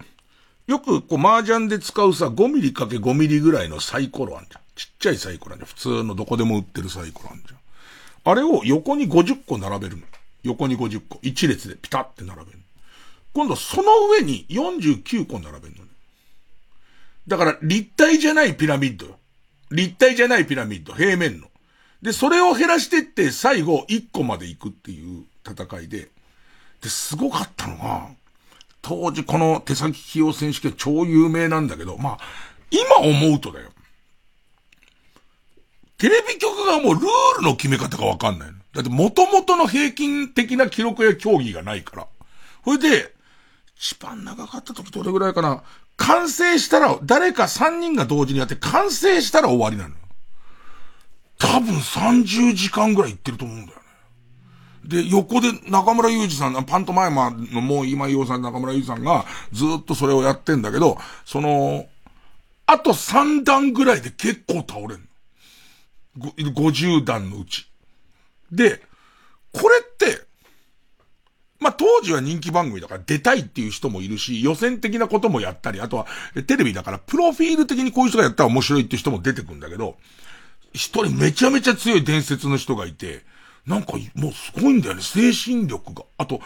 よくこう麻雀で使うさ、5ミリかけ5ミリぐらいのサイコロあんじゃん。ちっちゃいサイコロあんじゃん。普通のどこでも売ってるサイコロあんじゃん。あれを横に50個並べるの。横に50個。1列でピタって並べる。今度その上に49個並べるの。だから立体じゃないピラミッドよ。立体じゃないピラミッド、平面の。で、それを減らしてって最後1個まで行くっていう戦いで、で、すごかったのが、当時この手先器用選手権超有名なんだけど、まあ、今思うとだよ。テレビ局がもうルールの決め方がわかんないの。だって元々の平均的な記録や競技がないから。それで、一番長かった時どれぐらいかな？完成したら、誰か3人が同時にやって完成したら終わりなの。多分30時間ぐらい行ってると思うんだよね。で、横で中村祐二さん、パントマイマーのもう今井洋さん、中村祐二さんがずっとそれをやってんだけど、その、あと3段ぐらいで結構倒れんの。50段のうち。で、これって、まあ、当時は人気番組だから出たいっていう人もいるし、予選的なこともやったり、あとはテレビだからプロフィール的にこういう人がやったら面白いっていう人も出てくんだけど、一人めちゃめちゃ強い伝説の人がいて、なんかもうすごいんだよね、精神力が。あと、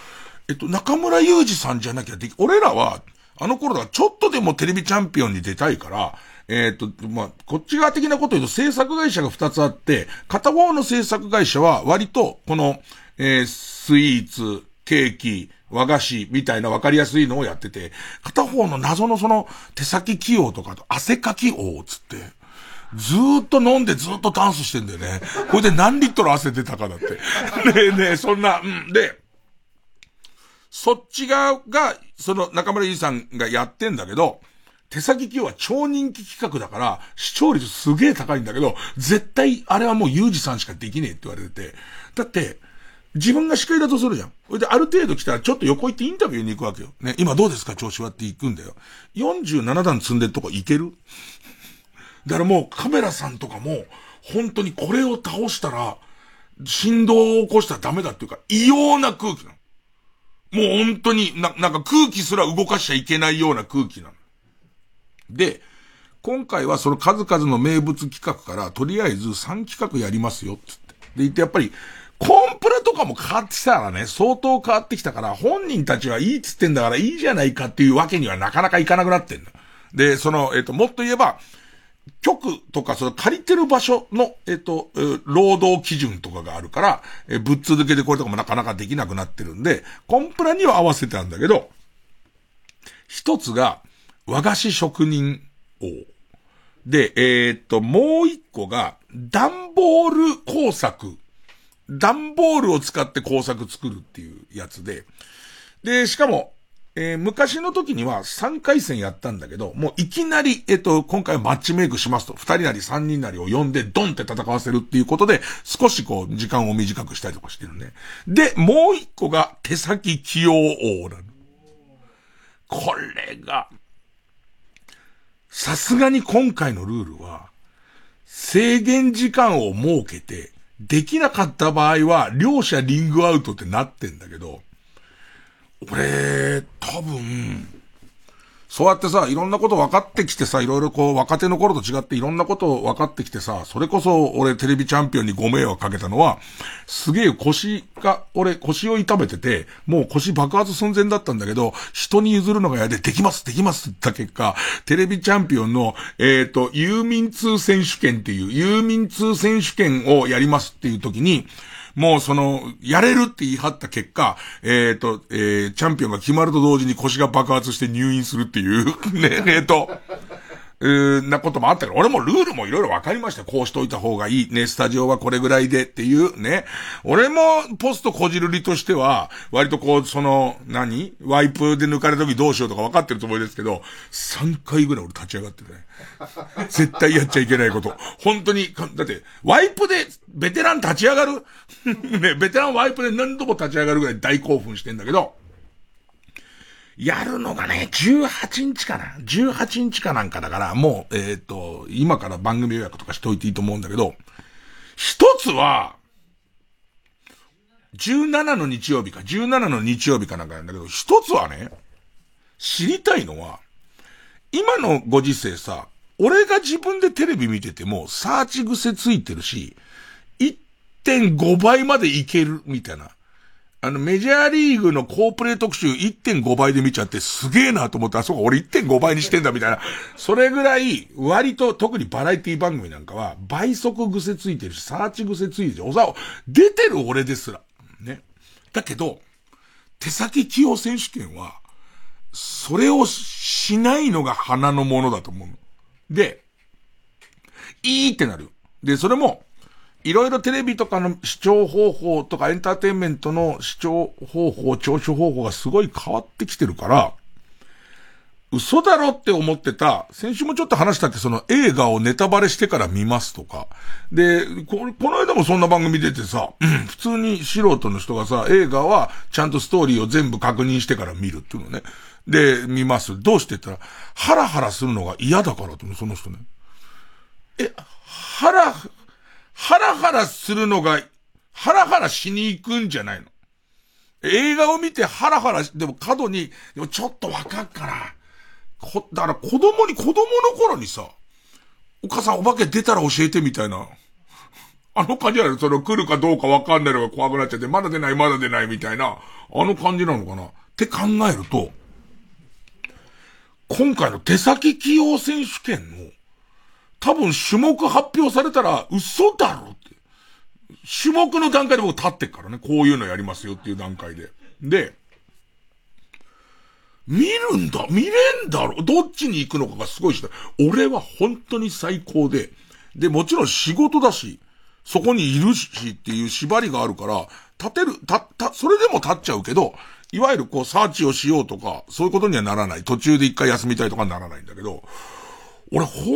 えっと、中村祐二さんじゃなきゃでき、俺らは、あの頃だちょっとでもテレビチャンピオンに出たいから、えっ、と、まあ、こっち側的なこと言うと制作会社が2つあって、片方の制作会社は割と、この、えー、スイーツ、ケーキ、和菓子みたいな分かりやすいのをやってて、片方の謎のその手先器用とかと汗かき王つって、ずーっと飲んでずーっとダンスしてんだよね。これで何リットル汗出たかだって。<laughs> ねえねえ、そんな、うん。で、そっち側が、その中村ゆりさんがやってんだけど、手先器用は超人気企画だから、視聴率すげえ高いんだけど、絶対あれはもうユージさんしかできねえって言われてて。だって、自分が司会だとするじゃん。それである程度来たらちょっと横行ってインタビューに行くわけよ。ね、今どうですか？調子はって行くんだよ。47段積んでるとこ行ける？だからもうカメラさんとかも、本当にこれを倒したら、振動を起こしたらダメだっていうか、異様な空気なの。もう本当にな、なんか空気すら動かしちゃいけないような空気なの。で、今回はその数々の名物企画から、とりあえず3企画やりますよ、つって。で、言ってやっぱり、コンプラとかも変わってきたらね、相当変わってきたから、本人たちはいいっつってんだからいいじゃないかっていうわけにはなかなかいかなくなってんだ。で、その、えっ、と、もっと言えば、局とか、その借りてる場所の、えっ、と、労働基準とかがあるから、えぶっ続けてこれとかもなかなかできなくなってるんで、コンプラには合わせてたんだけど、一つが、和菓子職人王。で、え、っと、もう一個が、段ボール工作段ボールを使って工作作るっていうやつで、で、しかも、えー、昔の時には3回戦やったんだけど、もういきなり、えっ、と、今回マッチメイクしますと、2人なり3人なりを呼んでドンって戦わせるっていうことで、少しこう、時間を短くしたりとかしてるね。で、もう一個が手先器用王なの。これが、さすがに今回のルールは、制限時間を設けて、できなかった場合は、両者リングアウトってなってんだけど、俺、多分、そうやってさ、いろんなこと分かってきてさ、いろいろこう、若手の頃と違っていろんなことを分かってきてさ、それこそ俺テレビチャンピオンにご迷惑かけたのは、すげえ腰が、俺腰を痛めてて、もう腰爆発寸前だったんだけど、人に譲るのが嫌で、できます、できますって言った結果、テレビチャンピオンの、えっ、ー、と、ユーミン通選手権っていう、ユーミン通選手権をやりますっていう時に、もうその、やれるって言い張った結果、えっ、ー、と、えー、チャンピオンが決まると同時に腰が爆発して入院するっていう <laughs> ね、えっ、ー、と、なこともあったけど、俺もルールもいろいろ分かりました。こうしといた方がいい。ね、スタジオはこれぐらいでっていうね。俺もポストこじるりとしては、割とこう、その、何？ワイプで抜かれた時どうしようとか分かってるつもりですけど、3回ぐらい俺立ち上がってね。絶対やっちゃいけないこと。本当に、だって、ワイプでベテラン立ち上がる？<laughs> ね、ベテランワイプで何度も立ち上がるぐらい大興奮してんだけど、やるのがね、18日かな ?18 日かなんかだから、もう、えっ、ー、と、今から番組予約とかしといていいと思うんだけど、一つは、17の日曜日か、17の日曜日かなんかなんだけど、一つはね、知りたいのは、今のご時世さ、俺が自分でテレビ見てても、サーチ癖ついてるし、1.5倍までいける、みたいな。あの、メジャーリーグのコープレー特集1.5倍で見ちゃってすげえなと思って、あ、そうか、俺1.5倍にしてんだみたいな。それぐらい、割と、特にバラエティ番組なんかは、倍速癖ついてるし、サーチ癖ついてるし、おさ、出てる俺ですら。ね。だけど、手先器用選手権は、それをしないのが花のものだと思う。で、いいってなる。で、それも、いろいろテレビとかの視聴方法とかエンターテインメントの視聴方法、聴取方法がすごい変わってきてるから、嘘だろって思ってた、先週もちょっと話したっけ、その映画をネタバレしてから見ますとか。で、ここの間もそんな番組出てさ、普通に素人の人がさ、映画はちゃんとストーリーを全部確認してから見るっていうのね。で、見ます。どうしてったら、ハラハラするのが嫌だからと、その人ね。え、ハラ、ハラハラするのが、ハラハラしに行くんじゃないの。映画を見てハラハラしでも過度に、でもちょっとわかっかな。こ、だから子供に、子供の頃にさ、お母さんお化け出たら教えてみたいな。あの感じなのその来るかどうかわかんないのが怖くなっちゃって、まだ出ない、まだ出ないみたいな、あの感じなのかなって考えると、今回の手先器用選手権の多分種目発表されたら嘘だろって。種目の段階で僕立ってっからね。こういうのやりますよっていう段階で。で、見るんだ見れんだろどっちに行くのかがすごいし、俺は本当に最高で。で、もちろん仕事だし、そこにいるしっていう縛りがあるから、立てる、た、た、それでも立っちゃうけど、いわゆるこうサーチをしようとか、そういうことにはならない。途中で一回休みたいとかならないんだけど、俺本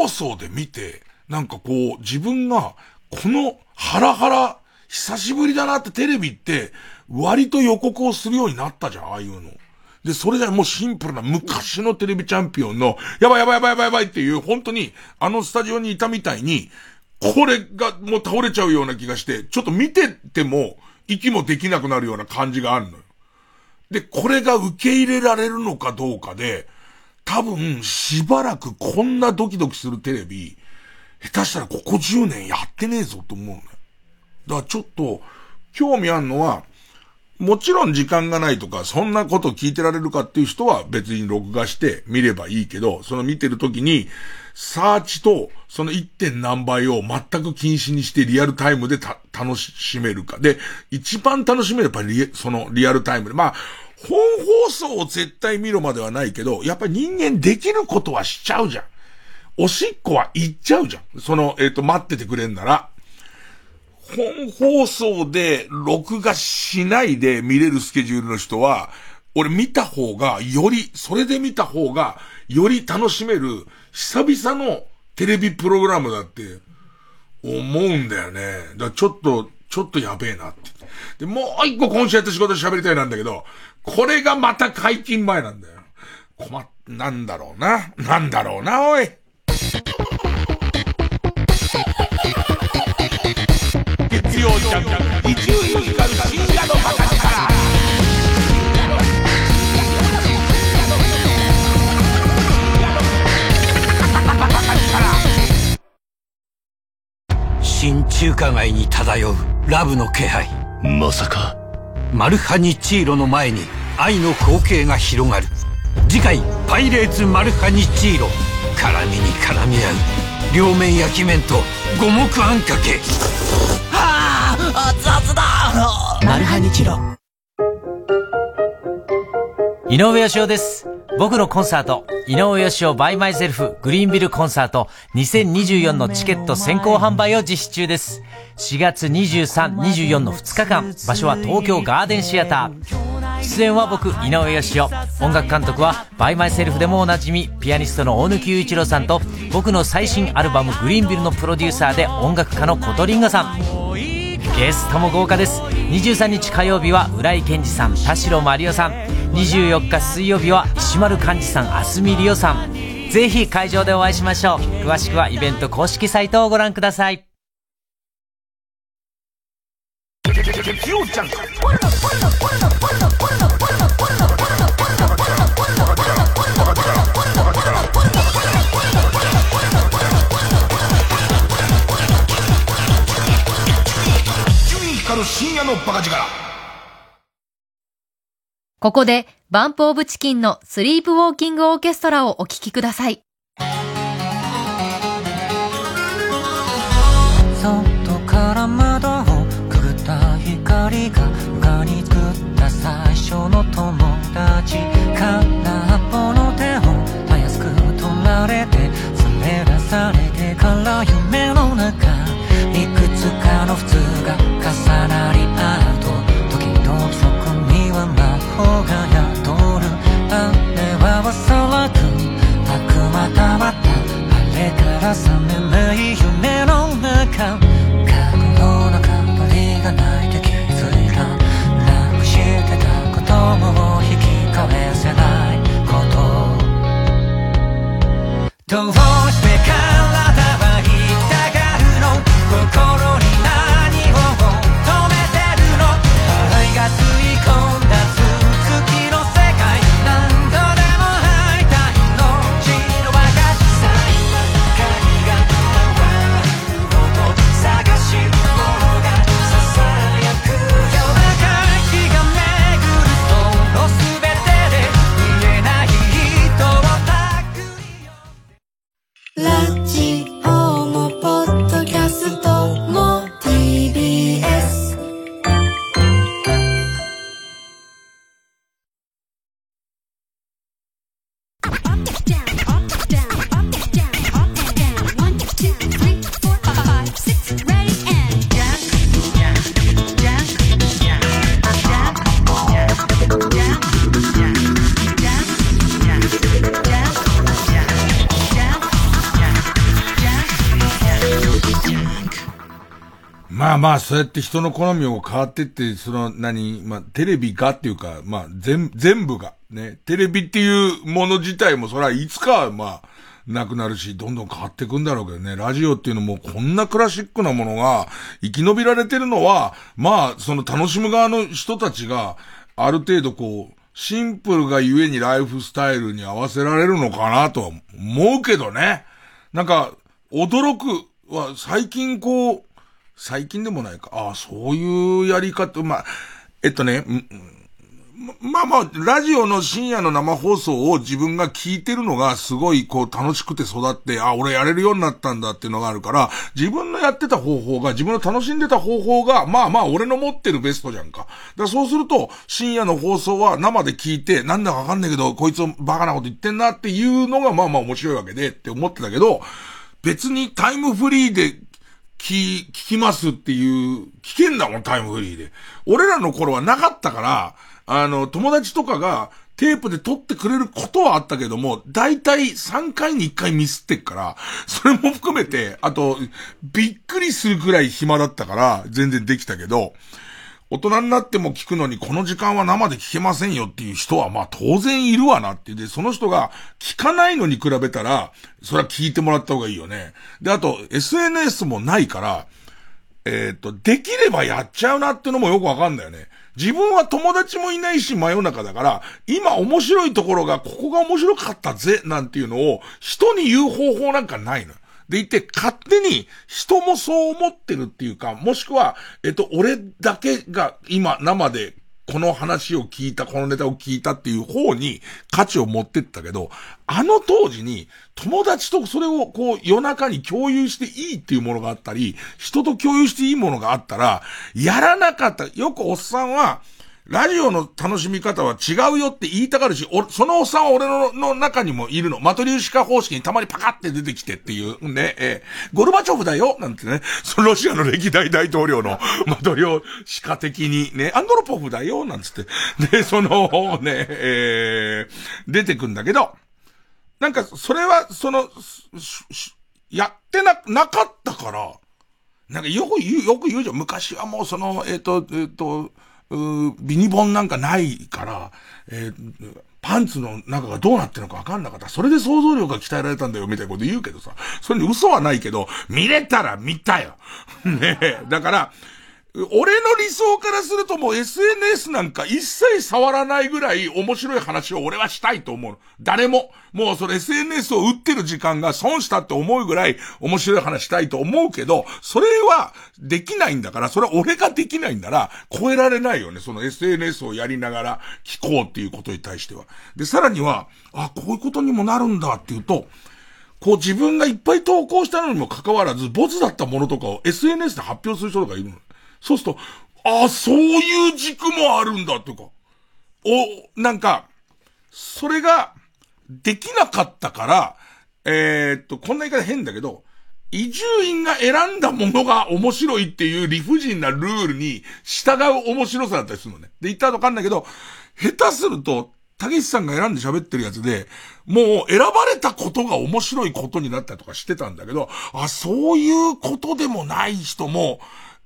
放送で見て、なんかこう、自分が、このハラハラ、久しぶりだなってテレビって、割と予告をするようになったじゃん、ああいうの。で、それがもうシンプルな昔のテレビチャンピオンの、やばいやばいやばいやばいやばいっていう、本当に、あのスタジオにいたみたいに、これがもう倒れちゃうような気がして、ちょっと見てても、息もできなくなるような感じがあるのよ。で、これが受け入れられるのかどうかで、多分、しばらくこんなドキドキするテレビ、下手したらここ10年やってねえぞと思うね。だからちょっと、興味あんのは、もちろん時間がないとか、そんなこと聞いてられるかっていう人は別に録画して見ればいいけど、その見てる時に、サーチとその 1. 点何倍を全く禁止にしてリアルタイムで楽しめるか。で、一番楽しめるやっぱりそのリアルタイムで。まあ、本放送を絶対見ろまではないけど、やっぱり人間できることはしちゃうじゃん。おしっこは行っちゃうじゃん。その、えっ、ー、と、待っててくれんなら。本放送で録画しないで見れるスケジュールの人は、俺見た方が、より、それで見た方が、より楽しめる、久々のテレビプログラムだって、思うんだよね。だからちょっと、ちょっとやべえなって。で、もう一個今週やった仕事喋りたいなんだけど、これがまた解禁前なんだよ。困っ、なんだろうな。なんだろうな、おい。月曜ジャンク、一流ミュージカル深夜の。新中華街に漂うラブの気配まさかマルハニチーロの前に愛の光景が広がる。次回「パイレーツマルハニチーロ」絡みに絡み合う。両面焼き麺と五目あんかけ。はあ熱々だ。マルハニチロ。井上芳雄です僕のコンサート、井上芳雄バイマイセルフグリーンビルコンサート2024のチケット先行販売を実施中です。4月23、24の2日間、場所は東京ガーデンシアター。出演は僕、井上芳雄。音楽監督はバイマイセルフでもおなじみ、ピアニストの大貫祐一郎さんと、僕の最新アルバムグリーンビルのプロデューサーで音楽家のコトリンガさん。ゲストも豪華です。23日火曜日は浦井健治さん、田代万里生さん。24日水曜日は石丸幹二さん、明日海りおさん。ぜひ会場でお会いしましょう。詳しくはイベント公式サイトをご覧ください。深夜のバカ力。ここで、バンプオブチキンのスリープウォーキングオーケストラをお聴きください。外から窓をくぐった光が他に作った最初の友達。空っぽの手をたやすく取られて連れ出されてから夢の中れから覚めない夢の中過去の中鳥が泣いて気づいたなくしてたことも引き返せないこと。まあ、そうやって人の好みも変わってって、その、何、まあ、テレビかっていうか、まあ、全、全部が、ね、テレビっていうもの自体も、それはいつかは、まあ、なくなるし、どんどん変わっていくんだろうけどね、ラジオっていうのもこんなクラシックなものが生き延びられてるのは、まあ、その楽しむ側の人たちが、ある程度こう、シンプルがゆえにライフスタイルに合わせられるのかなとは思うけどね。なんか、驚くは最近こう、最近でもないか。ああ、そういうやり方、まあ、えっとね、まあまあ、ラジオの深夜の生放送を自分が聞いてるのがすごいこう楽しくて育って、あ、俺やれるようになったんだっていうのがあるから、自分のやってた方法が、自分の楽しんでた方法が、まあまあ俺の持ってるベストじゃんか。だからそうすると、深夜の放送は生で聞いて、なんだかわかんないけど、こいつバカなこと言ってんなっていうのがまあまあ面白いわけでって思ってたけど、別にタイムフリーで聞、聞きますっていう、聞けんだもん、タイムフリーで。俺らの頃はなかったから、あの、友達とかが、テープで撮ってくれることはあったけども、だいたい3回に1回ミスってっから、それも含めて、あと、びっくりするくらい暇だったから、全然できたけど、大人になっても聞くのにこの時間は生で聞けませんよっていう人はまあ当然いるわなってで、その人が聞かないのに比べたら、それは聞いてもらった方がいいよね。で、あと SNS もないから、えっ、ー、と、できればやっちゃうなってのもよくわかんないよね。自分は友達もいないし真夜中だから、今面白いところがここが面白かったぜなんていうのを人に言う方法なんかないの。でいて、勝手に人もそう思ってるっていうか、もしくは、えっと、俺だけが今生でこの話を聞いた、このネタを聞いたっていう方に価値を持ってったけど、あの当時に友達とそれをこう夜中に共有していいっていうものがあったり、人と共有していいものがあったら、やらなかった。よくおっさんは、ラジオの楽しみ方は違うよって言いたがるし、そのおっさんは俺のの中にもいるの。マトリューシカ方式にたまにパカって出てきてっていうね、えー、ゴルバチョフだよなんてね、そのロシアの歴代大統領のマトリョーシカ的にね、アンドロポフだよなんつって。で、そのね、えー、出てくんだけど、なんか、それは、その、やってな、なかったから、なんかよく言う、よく言うじゃん。昔はもうその、えっ、ー、と、えっ、ー、と、うビニボンなんかないから、えー、パンツの中がどうなってるのかわかんなかった。それで想像力が鍛えられたんだよ、みたいなこと言うけどさ。それに嘘はないけど、見れたら見たよ。ねえ。だから、俺の理想からするともう SNS なんか一切触らないぐらい面白い話を俺はしたいと思う。誰も。もうそれ SNS を打ってる時間が損したって思うぐらい面白い話したいと思うけど、それはできないんだから、それは俺ができないんなら超えられないよね。その SNS をやりながら聞こうっていうことに対しては。で、さらには、あ、こういうことにもなるんだっていうと、こう自分がいっぱい投稿したのにもかかわらず、ボツだったものとかを SNS で発表する人とかいるの。そうすると、ああ、そういう軸もあるんだっていうか、お、なんか、それが、できなかったから、えー、っと、こんな言い方変だけど、移住員が選んだものが面白いっていう理不尽なルールに従う面白さだったりするのね。で、言ったらわかんないけど、下手すると、たけしさんが選んで喋ってるやつで、もう選ばれたことが面白いことになったとかしてたんだけど、あ、そういうことでもない人も、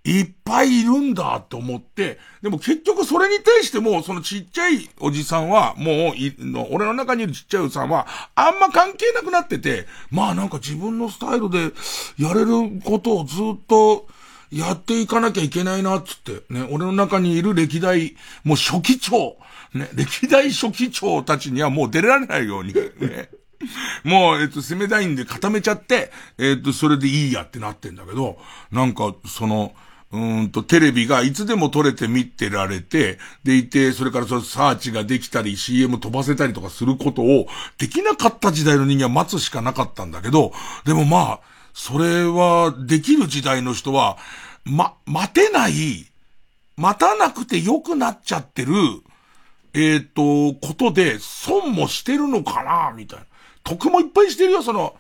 いっぱいいるんだって思って、でも結局それに対しても、そのちっちゃいおじさんは、もうい、の、俺の中にいるちっちゃいおじさんは、あんま関係なくなってて、まあなんか自分のスタイルでやれることをずっと、やっていかなきゃいけないな、つって。ね、俺の中にいる歴代、もう初期長、ね、歴代初期長たちにはもう出られないように、ね。もう、えっと、攻めたいんで固めちゃって、えっと、それでいいやってなってんだけど、なんか、その、うんと、テレビがいつでも撮れて見てられて、でいて、それからそのサーチができたり、CM 飛ばせたりとかすることを、できなかった時代の人間は待つしかなかったんだけど、でもまあ、それは、できる時代の人は、ま、待てない、待たなくて良くなっちゃってる、えっ、ー、と、ことで、損もしてるのかな、みたいな。得もいっぱいしてるよ、その、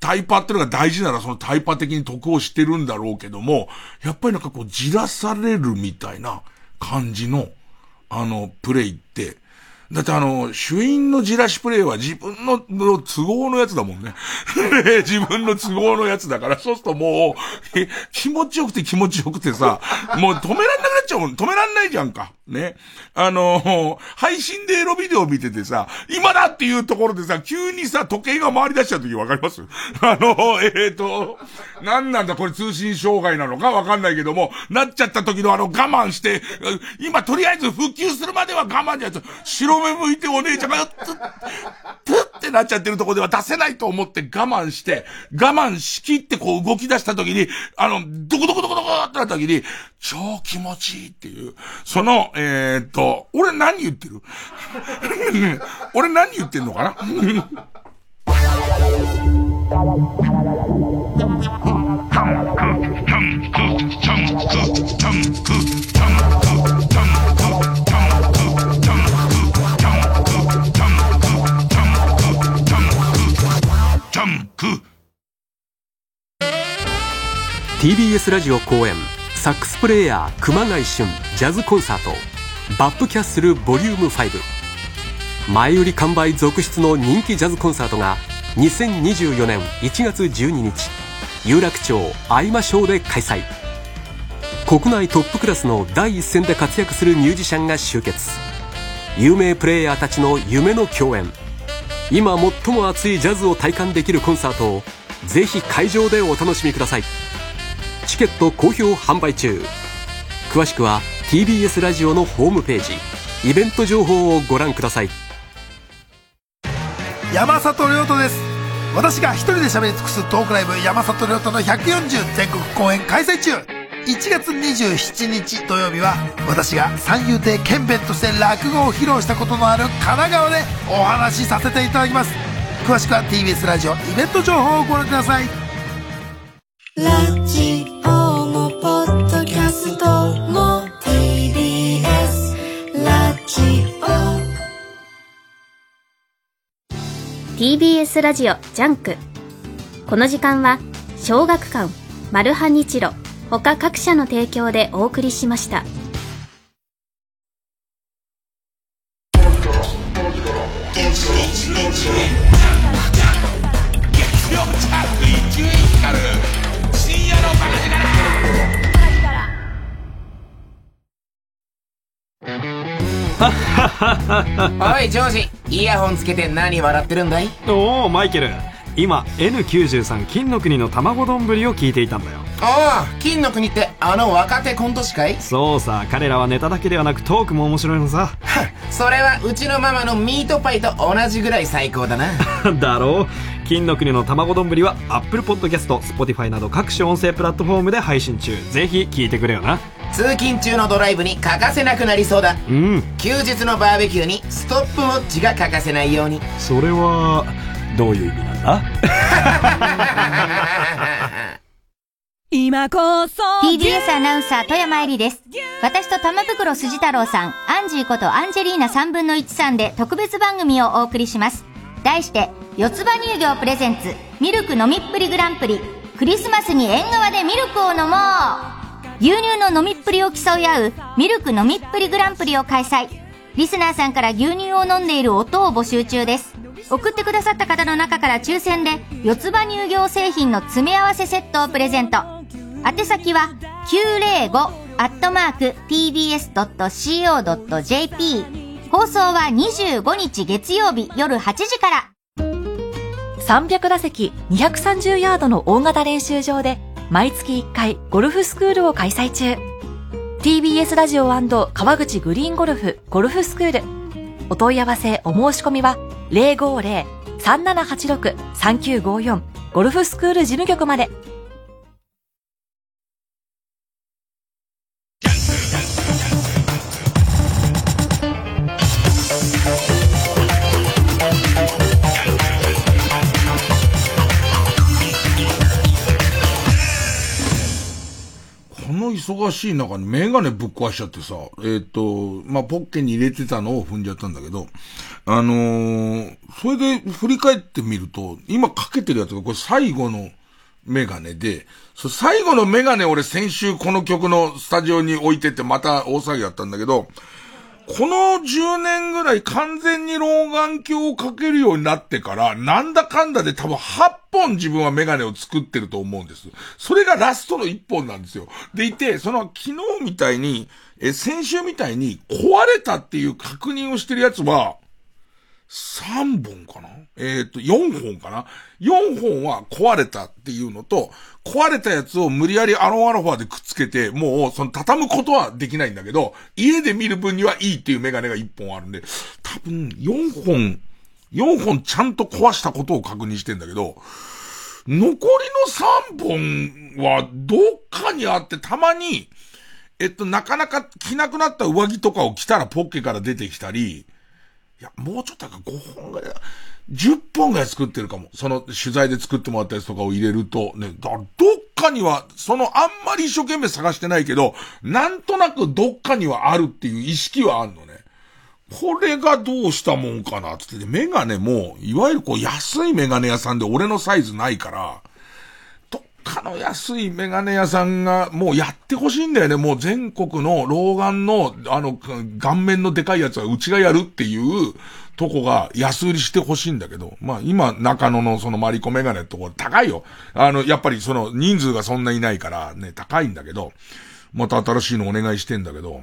タイパってのが大事ならそのタイパ的に得をしてるんだろうけども、やっぱりなんかこうじらされるみたいな感じの、あの、プレイって、だってあの、主因のじらしプレイは自分のの都合のやつだもんね。<laughs> 自分の都合のやつだから、そうするともう、<laughs> 気持ちよくて気持ちよくてさ、もう止めらんなくなっちゃうもん。止めらんないじゃんか。ね。あの配信でエロビデオ見ててさ、今だっていうところでさ、急にさ、時計が回り出しちゃう時わかります？<laughs> あの、えっ、ー、と、なんなんだこれ通信障害なのかわかんないけども、なっちゃった時のあの我慢して、今とりあえず復旧するまでは我慢じゃ白目向いてお姉ちゃんが、<laughs> プッ、プってなっちゃってるとこでは出せないと思って我慢して、我慢しきってこう動き出した時に、あの、ドコドコドコドコってなった時に、超気持ちいいっていう、その、えー、っと、俺何言ってる？<laughs> 俺何言ってんのかな？ク TBS ラジオ公演サックスプレーヤー熊谷俊ジャズコンサートバップキャッスルボリューム5前売り完売続出の人気ジャズコンサートが2024年1月12日有楽町相馬ショーで開催。国内トップクラスの第一線で活躍するミュージシャンが集結。有名プレーヤーたちの夢の共演。今最も熱いジャズを体感できるコンサートをぜひ会場でお楽しみください。チケット好評販売中。詳しくは TBS ラジオのホームページ。イベント情報をご覧ください。山里亮太です。私が一人で喋り尽くすトークライブ山里亮太の140全国公演開催中。1月27日土曜日は私が三遊亭剣弁として落語を披露したことのある神奈川でお話しさせていただきます。詳しくは TBS ラジオイベント情報をご覧ください。ラジオもポッドキャストも TBS ラジオ TBS ラジオジャンク。この時間は小学館マルハニチロ他各社の提供でお送りしました。<laughs> おいジョージイヤホンつけて何笑ってるんだい？おおマイケル今 N93 金の国の卵丼を聞いていたんだよ。ああ金の国ってあの若手コント師かい？そうさ彼らはネタだけではなくトークも面白いのさ。それはうちのママのミートパイと同じぐらい最高だな。<laughs> だろう？金の国の卵丼は Apple Podcast、Spotify など各種音声プラットフォームで配信中。ぜひ聞いてくれよな。通勤中のドライブに欠かせなくなりそうだ。うん。休日のバーベキューにストップウォッチが欠かせないように。それはどういう意味なんだ今こそ TBS アナウンサー富山えりです。私と玉袋筋太郎さん、アンジーことアンジェリーナ3分の1さんで特別番組をお送りします。題して、四つ葉乳業プレゼンツ、ミルク飲みっぷりグランプリ、クリスマスに縁側でミルクを飲もう牛乳の飲みっぷりを競い合う、ミルク飲みっぷりグランプリを開催。リスナーさんから牛乳を飲んでいる音を募集中です。送ってくださった方の中から抽選で、四つ葉乳業製品の詰め合わせセットをプレゼント。宛先は、905アットマーク tbs.co.jp。放送は25日月曜日夜8時から。300打席230ヤードの大型練習場で毎月1回ゴルフスクールを開催中。TBS ラジオ川口グリーンゴルフゴルフスクール。お問い合わせお申し込みは050-3786-3954ゴルフスクール事務局まで。忙しい中にメガネぶっ壊しちゃってさ、えっ、と、まあ、ポッケに入れてたのを踏んじゃったんだけど、あのーそれで振り返ってみると、今かけてるやつがこれ最後のメガネで、そ最後のメガネ俺先週この曲のスタジオに置いてってまた大騒ぎやったんだけど、この10年ぐらい完全に老眼鏡をかけるようになってから、なんだかんだで多分8本自分はメガネを作ってると思うんです。それがラストの1本なんですよ。でいて、その昨日みたいに、え、先週みたいに壊れたっていう確認をしてるやつは、3本かな？えっ、と、4本かな ?4 本は壊れたっていうのと、壊れたやつを無理やりアロンアロファでくっつけて、もう、その畳むことはできないんだけど、家で見る分にはいいっていうメガネが1本あるんで、多分4本、4本ちゃんと壊したことを確認してんだけど、残りの3本はどっかにあって、たまに、えっと、なかなか着なくなった上着とかを着たらポッケから出てきたり、いや、もうちょっとなんか5本ぐらい、10本ぐらい作ってるかも。その取材で作ってもらったやつとかを入れると、ね、だどっかには、そのあんまり一生懸命探してないけど、なんとなくどっかにはあるっていう意識はあるのね。これがどうしたもんかなってって、メガネも、いわゆるこう安いメガネ屋さんで俺のサイズないから、かの安いメガネ屋さんがもうやってほしいんだよね。もう全国の老眼の、あの、顔面のでかいやつはうちがやるっていうとこが安売りしてほしいんだけど、まあ今中野のそのマリコメガネってところ高いよ。あの、やっぱりその人数がそんないないからね、高いんだけど、また新しいのお願いしてんだけど、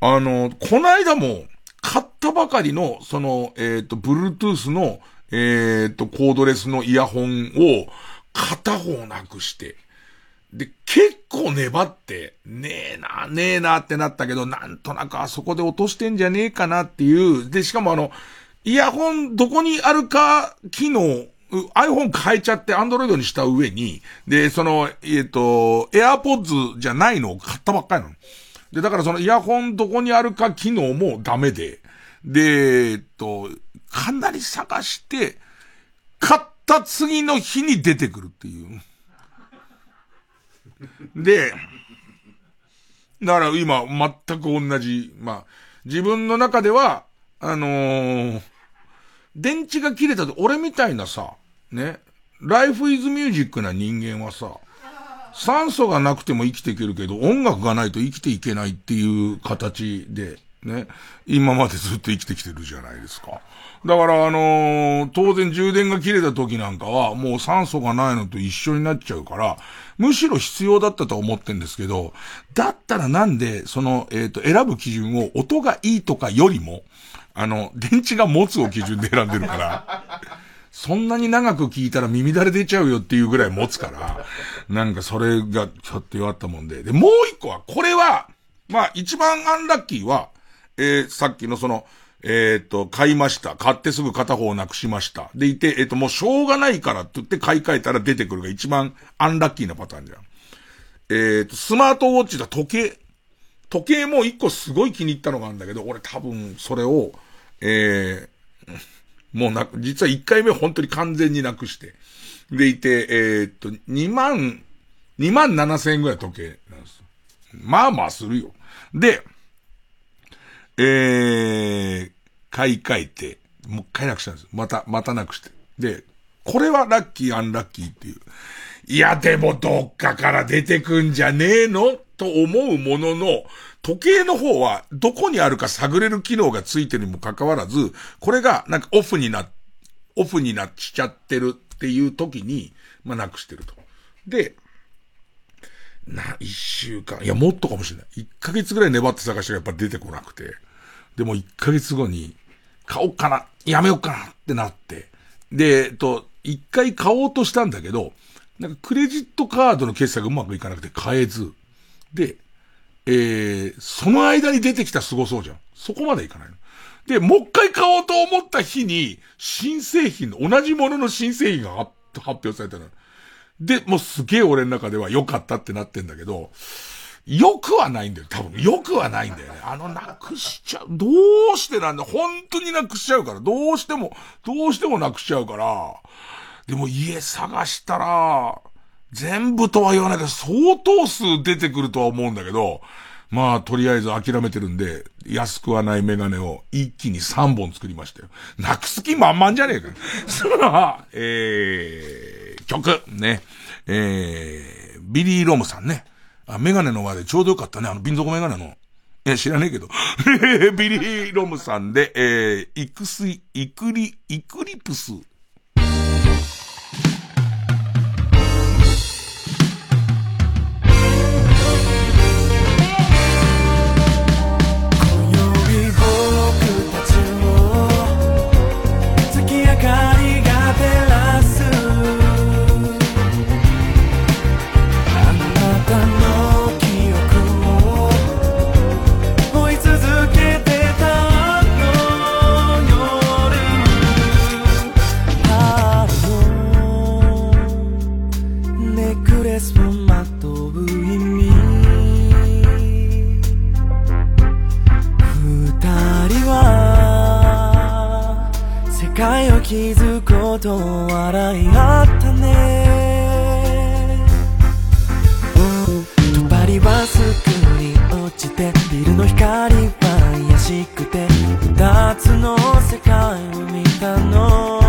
あの、この間も、買ったばかりの、その、えっ、と、Bluetooth の、えっ、と、コードレスのイヤホンを、片方なくして、で、結構粘って、ねえな、ねえなってなったけど、なんとなくあそこで落としてんじゃねえかなっていう。で、しかもあの、イヤホンどこにあるか機能 iPhone 変えちゃって Android にした上に、で、その、えっ、と、AirPods じゃないのを買ったばっかりなの。で、だからそのイヤホンどこにあるか機能もダメで、で、えっと、かなり探して、買った次の日に出てくるっていう。で、だから今全く同じ、まあ、自分の中では、あのー、電池が切れたと、俺みたいなさ、ね、Life is Music な人間はさ、酸素がなくても生きていけるけど、音楽がないと生きていけないっていう形で、ね、今までずっと生きてきてるじゃないですか。だからあのー、当然充電が切れた時なんかは、もう酸素がないのと一緒になっちゃうから、むしろ必要だったと思ってんですけど、だったらなんで、その、えっ、ー、と、選ぶ基準を音がいいとかよりも、あの、電池が持つを基準で選んでるから、そんなに長く聞いたら耳だれ出ちゃうよっていうぐらい持つから、なんかそれがちょっと弱ったもんで。で、もう一個は、これは、まあ一番アンラッキーは、えー、さっきのその、えっ、ー、と、買いました。買ってすぐ片方をなくしました。でいて、えっ、ー、と、もうしょうがないからって言って買い替えたら出てくるが一番アンラッキーなパターンじゃん。えっ、と、スマートウォッチだ時計。時計も一個すごい気に入ったのがあるんだけど、俺多分それを、えー、もうな、実は1回目本当に完全になくして。でいて、えー、っと、2万、2万7千円ぐらい時計なんです。まあまあするよ。で、えー、買い替えて、もう一回なくしたんです。また、またなくして。で、これはラッキーアンラッキーっていう。いや、でもどっかから出てくんじゃねえのと思うものの、時計の方はどこにあるか探れる機能がついてるにもかかわらず、これがなんかオフにな、オフになっちゃってるっていう時に、まあ、なくしてると。で、な、一週間、いや、もっとかもしれない。一ヶ月ぐらい粘って探したらやっぱ出てこなくて。でも一ヶ月後に、買おうかな、やめようかなってなって。で、えっと、一回買おうとしたんだけど、なんかクレジットカードの決済がうまくいかなくて買えず。で、えー、その間に出てきた凄そうじゃん。そこまでいかないの。で、もう一回買おうと思った日に、新製品の、同じものの新製品が発表されたの。で、もうすげえ俺の中では良かったってなってんだけど、良くはないんだよ、多分。良くはないんだよね。あの、なくしちゃう。どうしてなんだ本当になくしちゃうから。どうしても、どうしてもなくしちゃうから。でも家探したら、全部とは言わないけど、相当数出てくるとは思うんだけど、まあ、とりあえず諦めてるんで、安くはないメガネを一気に3本作りましたよ。なくす気満々じゃねえか。さあ、えー、曲、ね。えー、ビリー・ロムさんね。あ、メガネの前でちょうどよかったね。あの、瓶底メガネの。え、知らねえけど。<laughs> ビリー・ロムさんで、えー、イクスイ、イクリ、イクリプス気づくこと笑い合ったね。とばりはすぐに落ちてビルの光は怪しくて二つの世界を見たの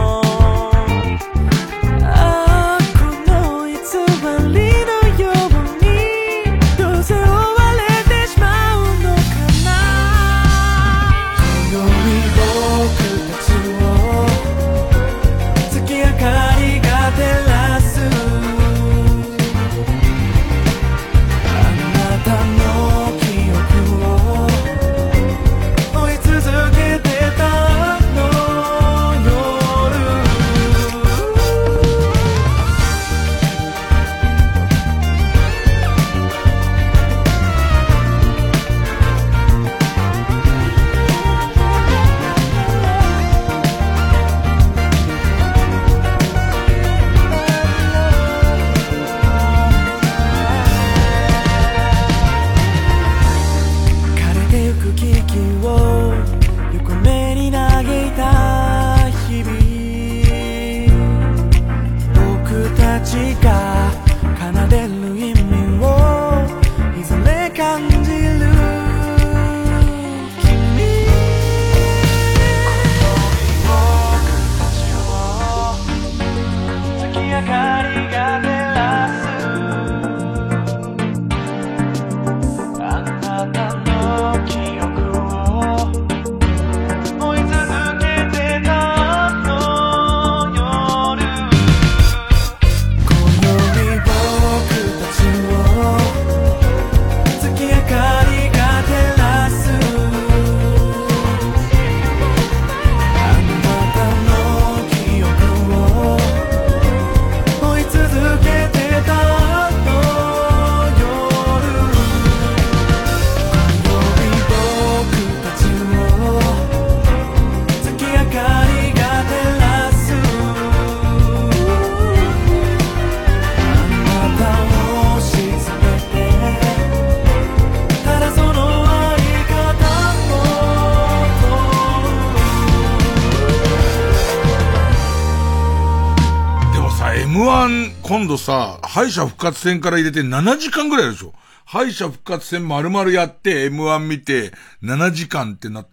敗者復活戦から入れて7時間ぐらいでしょ敗者復活戦丸々やって M1 見て7時間ってなっ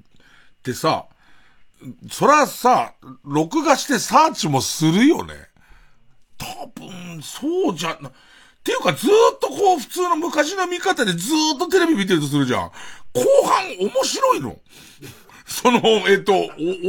てさ、そらさ、録画してサーチもするよね。多分、そうじゃな、っていうかずーっとこう普通の昔の見方でずーっとテレビ見てるとするじゃん。後半面白いの。その、えっと、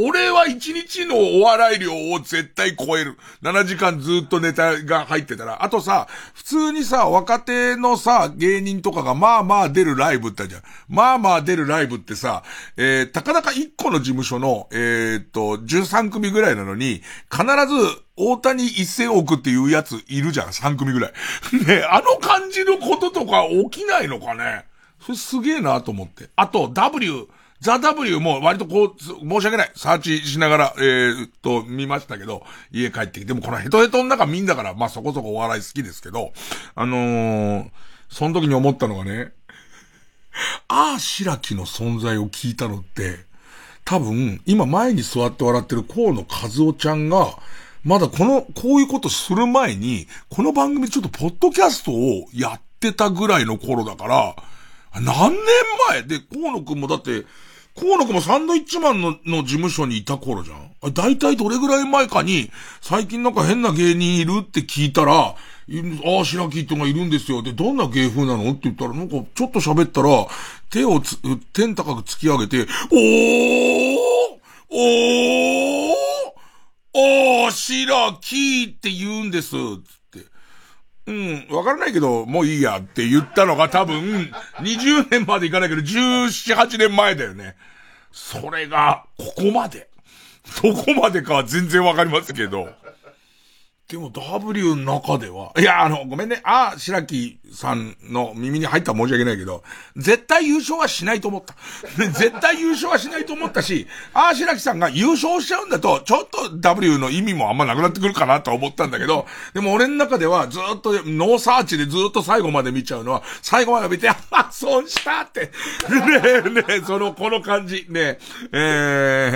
俺は一日のお笑い量を絶対超える。7時間ずっとネタが入ってたら。あとさ、普通にさ、若手のさ、芸人とかがまあまあ出るライブってあるじゃん。まあまあ出るライブってさ、えー、たかだか1個の事務所の、えー、っと、13組ぐらいなのに、必ず、大谷1000億っていうやついるじゃん。3組ぐらい。<laughs> ね、あの感じのこととか起きないのかね。それすげえなと思って。あと、W、ザ・ W も割とこう、申し訳ない。サーチしながら、えー、っと、見ましたけど、家帰ってきて、でもこのヘトヘトの中見んだから、まあそこそこお笑い好きですけど、あのー、その時に思ったのがね、ああ、白木の存在を聞いたのって、多分、今前に座って笑ってる河野和夫ちゃんが、まだこの、こういうことする前に、この番組ちょっとポッドキャストをやってたぐらいの頃だから、何年前？で、河野くんもだって、河野くんもサンドイッチマンのの事務所にいた頃じゃん？あ大体どれぐらい前かに、最近なんか変な芸人いるって聞いたら、ああ、白木ってのがいるんですよ。で、どんな芸風なの？って言ったら、なんかちょっと喋ったら、手をつ、天高く突き上げて、おーおーおー白木って言うんです。うん、わからないけど、もういいやって言ったのが多分、20年までいかないけど、17、8年前だよね。それが、ここまで。どこまでかは全然わかりますけど。でも W の中では、いや、あの、ごめんね。ああ、白木さんの耳に入ったら申し訳ないけど、絶対優勝はしないと思った。<laughs> 絶対優勝はしないと思ったし、ああ、白木さんが優勝しちゃうんだと、ちょっと W の意味もあんまなくなってくるかなと思ったんだけど、でも俺の中ではずっとノーサーチでずっと最後まで見ちゃうのは、最後まで見て、ああ、損したって。<laughs> ねえ、ねえ、その、この感じ。ねえ、え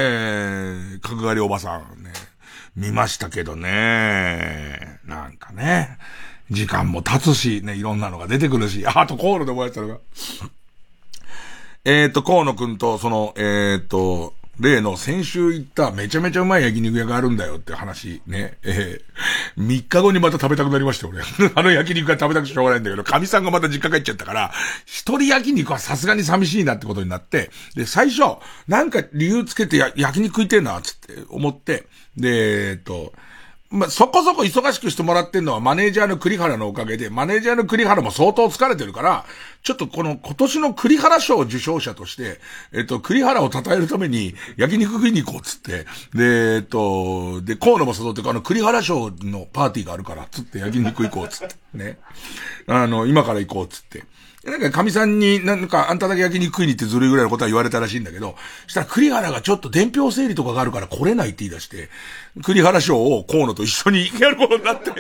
ー、角刈りおばさん。見ましたけどね。なんかね。時間も経つし、ね、いろんなのが出てくるし、あとコールで覚えてたのが。えっと、河野くんと、その、えっ、ー、と、例の先週行っためちゃめちゃうまい焼肉屋があるんだよって話ね。ええー、3日後にまた食べたくなりました俺。<laughs> あの焼肉が食べたくしょうがないんだけど、神さんがまた実家帰っちゃったから、一人焼肉はさすがに寂しいなってことになって、で、最初、なんか理由つけて焼肉食いてんな、つって思って、で、えっと、まあ、そこそこ忙しくしてもらってんのはマネージャーの栗原のおかげで、マネージャーの栗原も相当疲れてるから、ちょっとこの今年の栗原賞受賞者として、えっと、栗原を称えるために焼肉食いに行こうっつって、で、えっと、で、河野も誘って、あの栗原賞のパーティーがあるから、つって焼肉行こうっつって、ね。あの、今から行こうっつって。なんか、神さんに、なんか、あんただけ焼肉食いに行ってずるいぐらいのことは言われたらしいんだけど、したら栗原がちょっと伝票整理とかがあるから来れないって言い出して、栗原賞を河野と一緒にやることになって。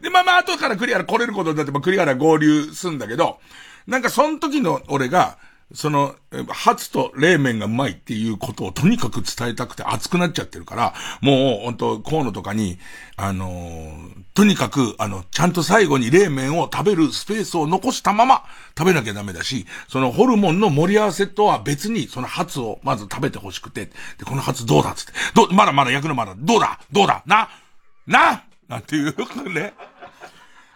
で、まあまあ、後から栗原来れることになって、まあ、栗原合流すんだけど、なんか、その時の俺が、その、初と冷麺がうまいっていうことをとにかく伝えたくて熱くなっちゃってるから、もう、本当河野とかに、あのー、とにかく、あの、ちゃんと最後に冷麺を食べるスペースを残したまま食べなきゃダメだし、そのホルモンの盛り合わせとは別に、そのハツをまず食べてほしくて、で、このハツどうだっつって、ど、まだまだ焼くのまだ、どうだ？どうだ？な？な？なんていうね。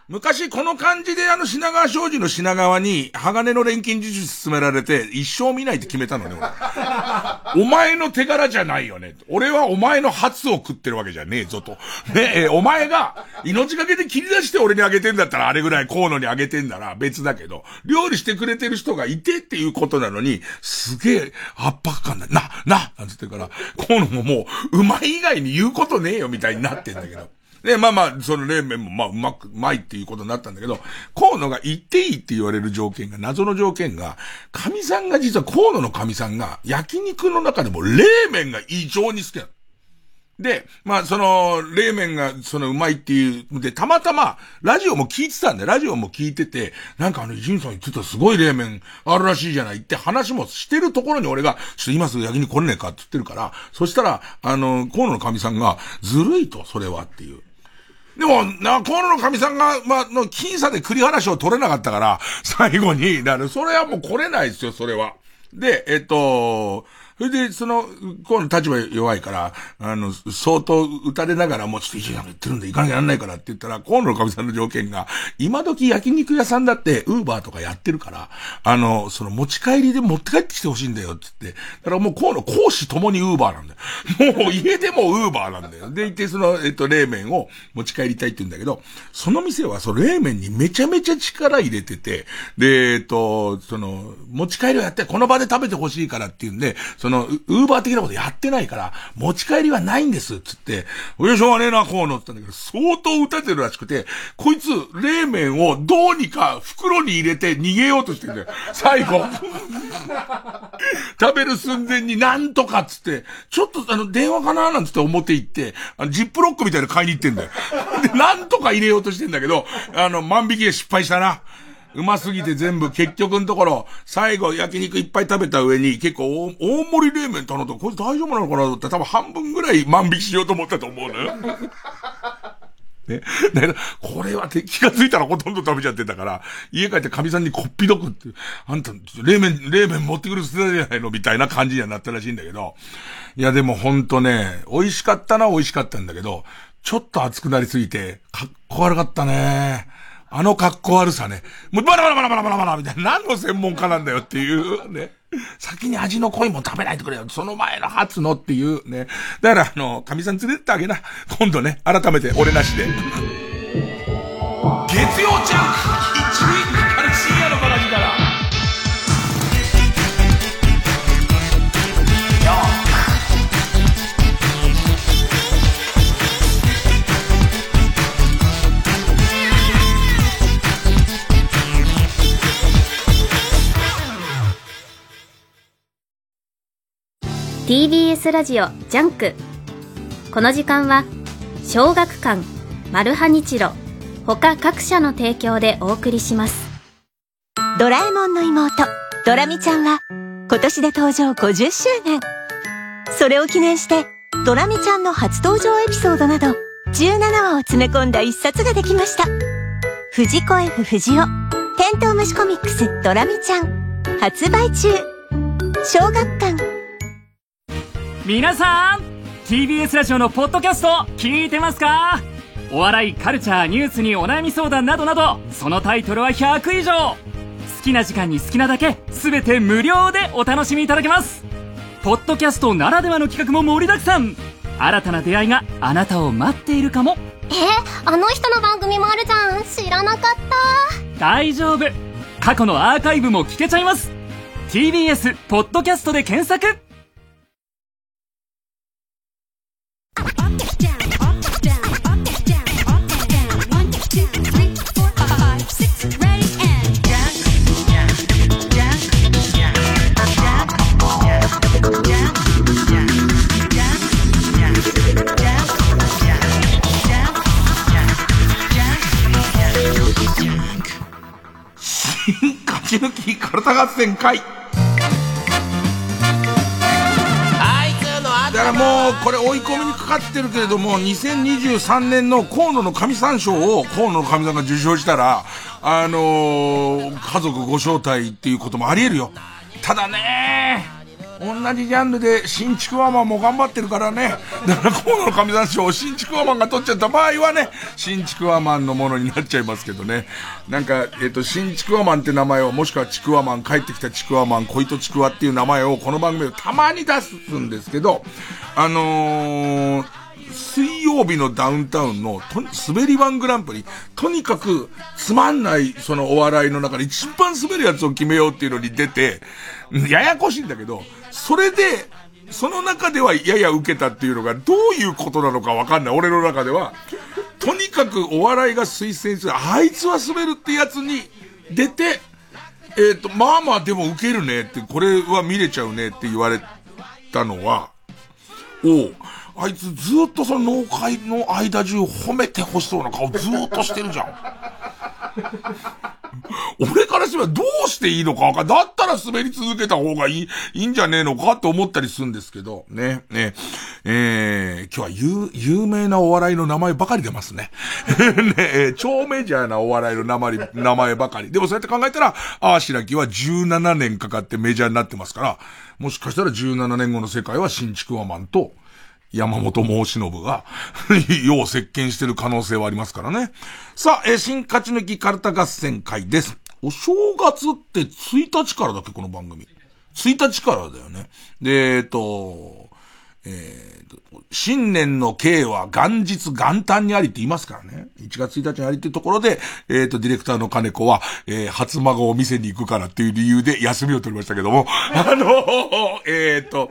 昔この感じであの品川庄司の品川に鋼の錬金術進められて一生見ないって決めたのね、<laughs> お前の手柄じゃないよね。俺はお前の発を食ってるわけじゃねえぞと。ねえ、お前が命がけで切り出して俺にあげてんだったらあれぐらい河野にあげてんだら別だけど、料理してくれてる人がいてっていうことなのに、すげえ圧迫感だ。な、ななんつってから、河野ももう、うまい以外に言うことねえよみたいになってんだけど。で、まあまあ、その冷麺もまあうまく、うまいっていうことになったんだけど、河野が言っていいって言われる条件が、謎の条件が、神さんが実は河野の神さんが、焼肉の中でも冷麺が異常に好きなの。で、まあ、その、冷麺が、その、うまいっていう、で、たまたま、ラジオも聞いてたんで、ラジオも聞いてて、なんかあの、ジンさん言ってたすごい冷麺あるらしいじゃないって話もしてるところに俺が、ちょっと今すぐ焼肉来れねえかって言ってるから、そしたら、あの、河野の神さんが、ずるいと、それはっていう。でも、な、河野の神さんが、まあ、の、僅差で栗原賞取れなかったから、最後に、なる、それはもう来れないですよ、それは。で、えっと、それで、その、こうの立場弱いから、あの、相当打たれながらもうちょっと一時間言ってるんで行かなきゃなんないからって言ったら、河野の神さんの条件が、今時焼肉屋さんだって、ウーバーとかやってるから、あの、その持ち帰りで持って帰ってきてほしいんだよって言って、だからもう河野講師ともにウーバーなんだよ。もう家でもウーバーなんだよ。で、いて、その、えっと、冷麺を持ち帰りたいって言うんだけど、その店は、その冷麺にめちゃめちゃ力入れてて、で、えっと、その、持ち帰りをやって、この場で食べてほしいからっていうんで、その、のウーバー的なことやってないから、持ち帰りはないんです、つって、おやしょうがねえな、こうのって言ったんだけど、相当打たれてるらしくて、こいつ、冷麺をどうにか袋に入れて逃げようとしてるんだよ。最後。食べる寸前になんとかっつって、ちょっとあの、電話かななんつって表行って、あの、ジップロックみたいなの買いに行ってんだよ。で、なんとか入れようとしてんだけど、あの、万引きで失敗したな。うますぎて全部、結局のところ、最後焼肉いっぱい食べた上に、結構大盛り冷麺頼んだこれ大丈夫なのかなって多分半分ぐらい万引きしようと思ったと思うのよ。<laughs> ね。だこれは気がついたらほとんど食べちゃってたから、家帰って神さんにこっぴどくって、あんた、冷麺、冷麺持ってくる捨てたじゃないのみたいな感じにはなったらしいんだけど、いやでもほんとね、美味しかったな美味しかったんだけど、ちょっと熱くなりすぎて、かっこ悪かったね。あの格好悪さね。もうバラバラバラバラバラバラみたいな。何の専門家なんだよっていうね。先に味の濃いもん食べないでくれよ。その前の初のっていうね。だから、あの、神さん連れてってあげな。今度ね、改めて俺なしで。月曜ジャン TBS ラジオジャンク。この時間は小学館マルハニチロ他各社の提供でお送りします。ドラえもんの妹ドラミちゃんは今年で登場50周年。それを記念してドラミちゃんの初登場エピソードなど17話を詰め込んだ一冊ができました。藤子 F 不二雄テントウムシコミックスドラミちゃん発売中。小学館皆さん TBS ラジオのポッドキャスト聞いてますか？お笑いカルチャーニュースにお悩み相談などなどそのタイトルは100以上。好きな時間に好きなだけ全て無料でお楽しみいただけます。ポッドキャストならではの企画も盛りだくさん。新たな出会いがあなたを待っているかも。えあの人の番組もあるじゃん。知らなかった。大丈夫。過去のアーカイブも聞けちゃいます。TBS ポッドキャストで検索ち抜き体合戦会。だからもうこれ追い込みにかかってるけれども2023年の河野の神三賞を河野の神さんが受賞したらあのー、家族ご招待っていうこともあり得るよ。ただね同じジャンルで新築ワマンも頑張ってるからね。だから河野の神さん賞を新築ワマンが取っちゃった場合はね、新築ワマンのものになっちゃいますけどね。なんか、えっ、ー、と、新築ワマンって名前を、もしくはちくわマン、帰ってきたちくわマン、恋とちくわっていう名前をこの番組でたまに出すんですけど、あのー、水曜日のダウンタウンのと滑り版グランプリ、とにかくつまんないそのお笑いの中で一番滑るやつを決めようっていうのに出て、ややこしいんだけど、それで、その中ではやや受けたっていうのがどういうことなのかわかんない。俺の中では。とにかくお笑いが推薦する、あいつは滑るってやつに出て、えっ、ー、と、まあまあでも受けるねって、これは見れちゃうねって言われたのは、おあいつずっとその農会の間中褒めてほしそうな顔ずっとしてるじゃん。俺からしてはどうしていいのかわかだったら滑り続けた方がいい、いいんじゃねえのかって思ったりするんですけど、ね、ね、えー、今日は有、有名なお笑いの名前ばかり出ますね。<laughs> ね、超メジャーなお笑いの名前、名前ばかり。でもそうやって考えたら、ああ、白木は17年かかってメジャーになってますから、もしかしたら17年後の世界は新築ワマンと、山本申し信が、<laughs> よう接見してる可能性はありますからね。さあ、え新勝ち抜きカルタ合戦会です。お正月って1日からだっけ、この番組。1日からだよね。で、えっと、えー、と、新年の刑は元日元旦にありって言いますからね。1月1日にありっていうところで、えっ、ー、と、ディレクターの金子は、えー、初孫を店に行くからっていう理由で休みを取りましたけども、あのえっ、ー、と、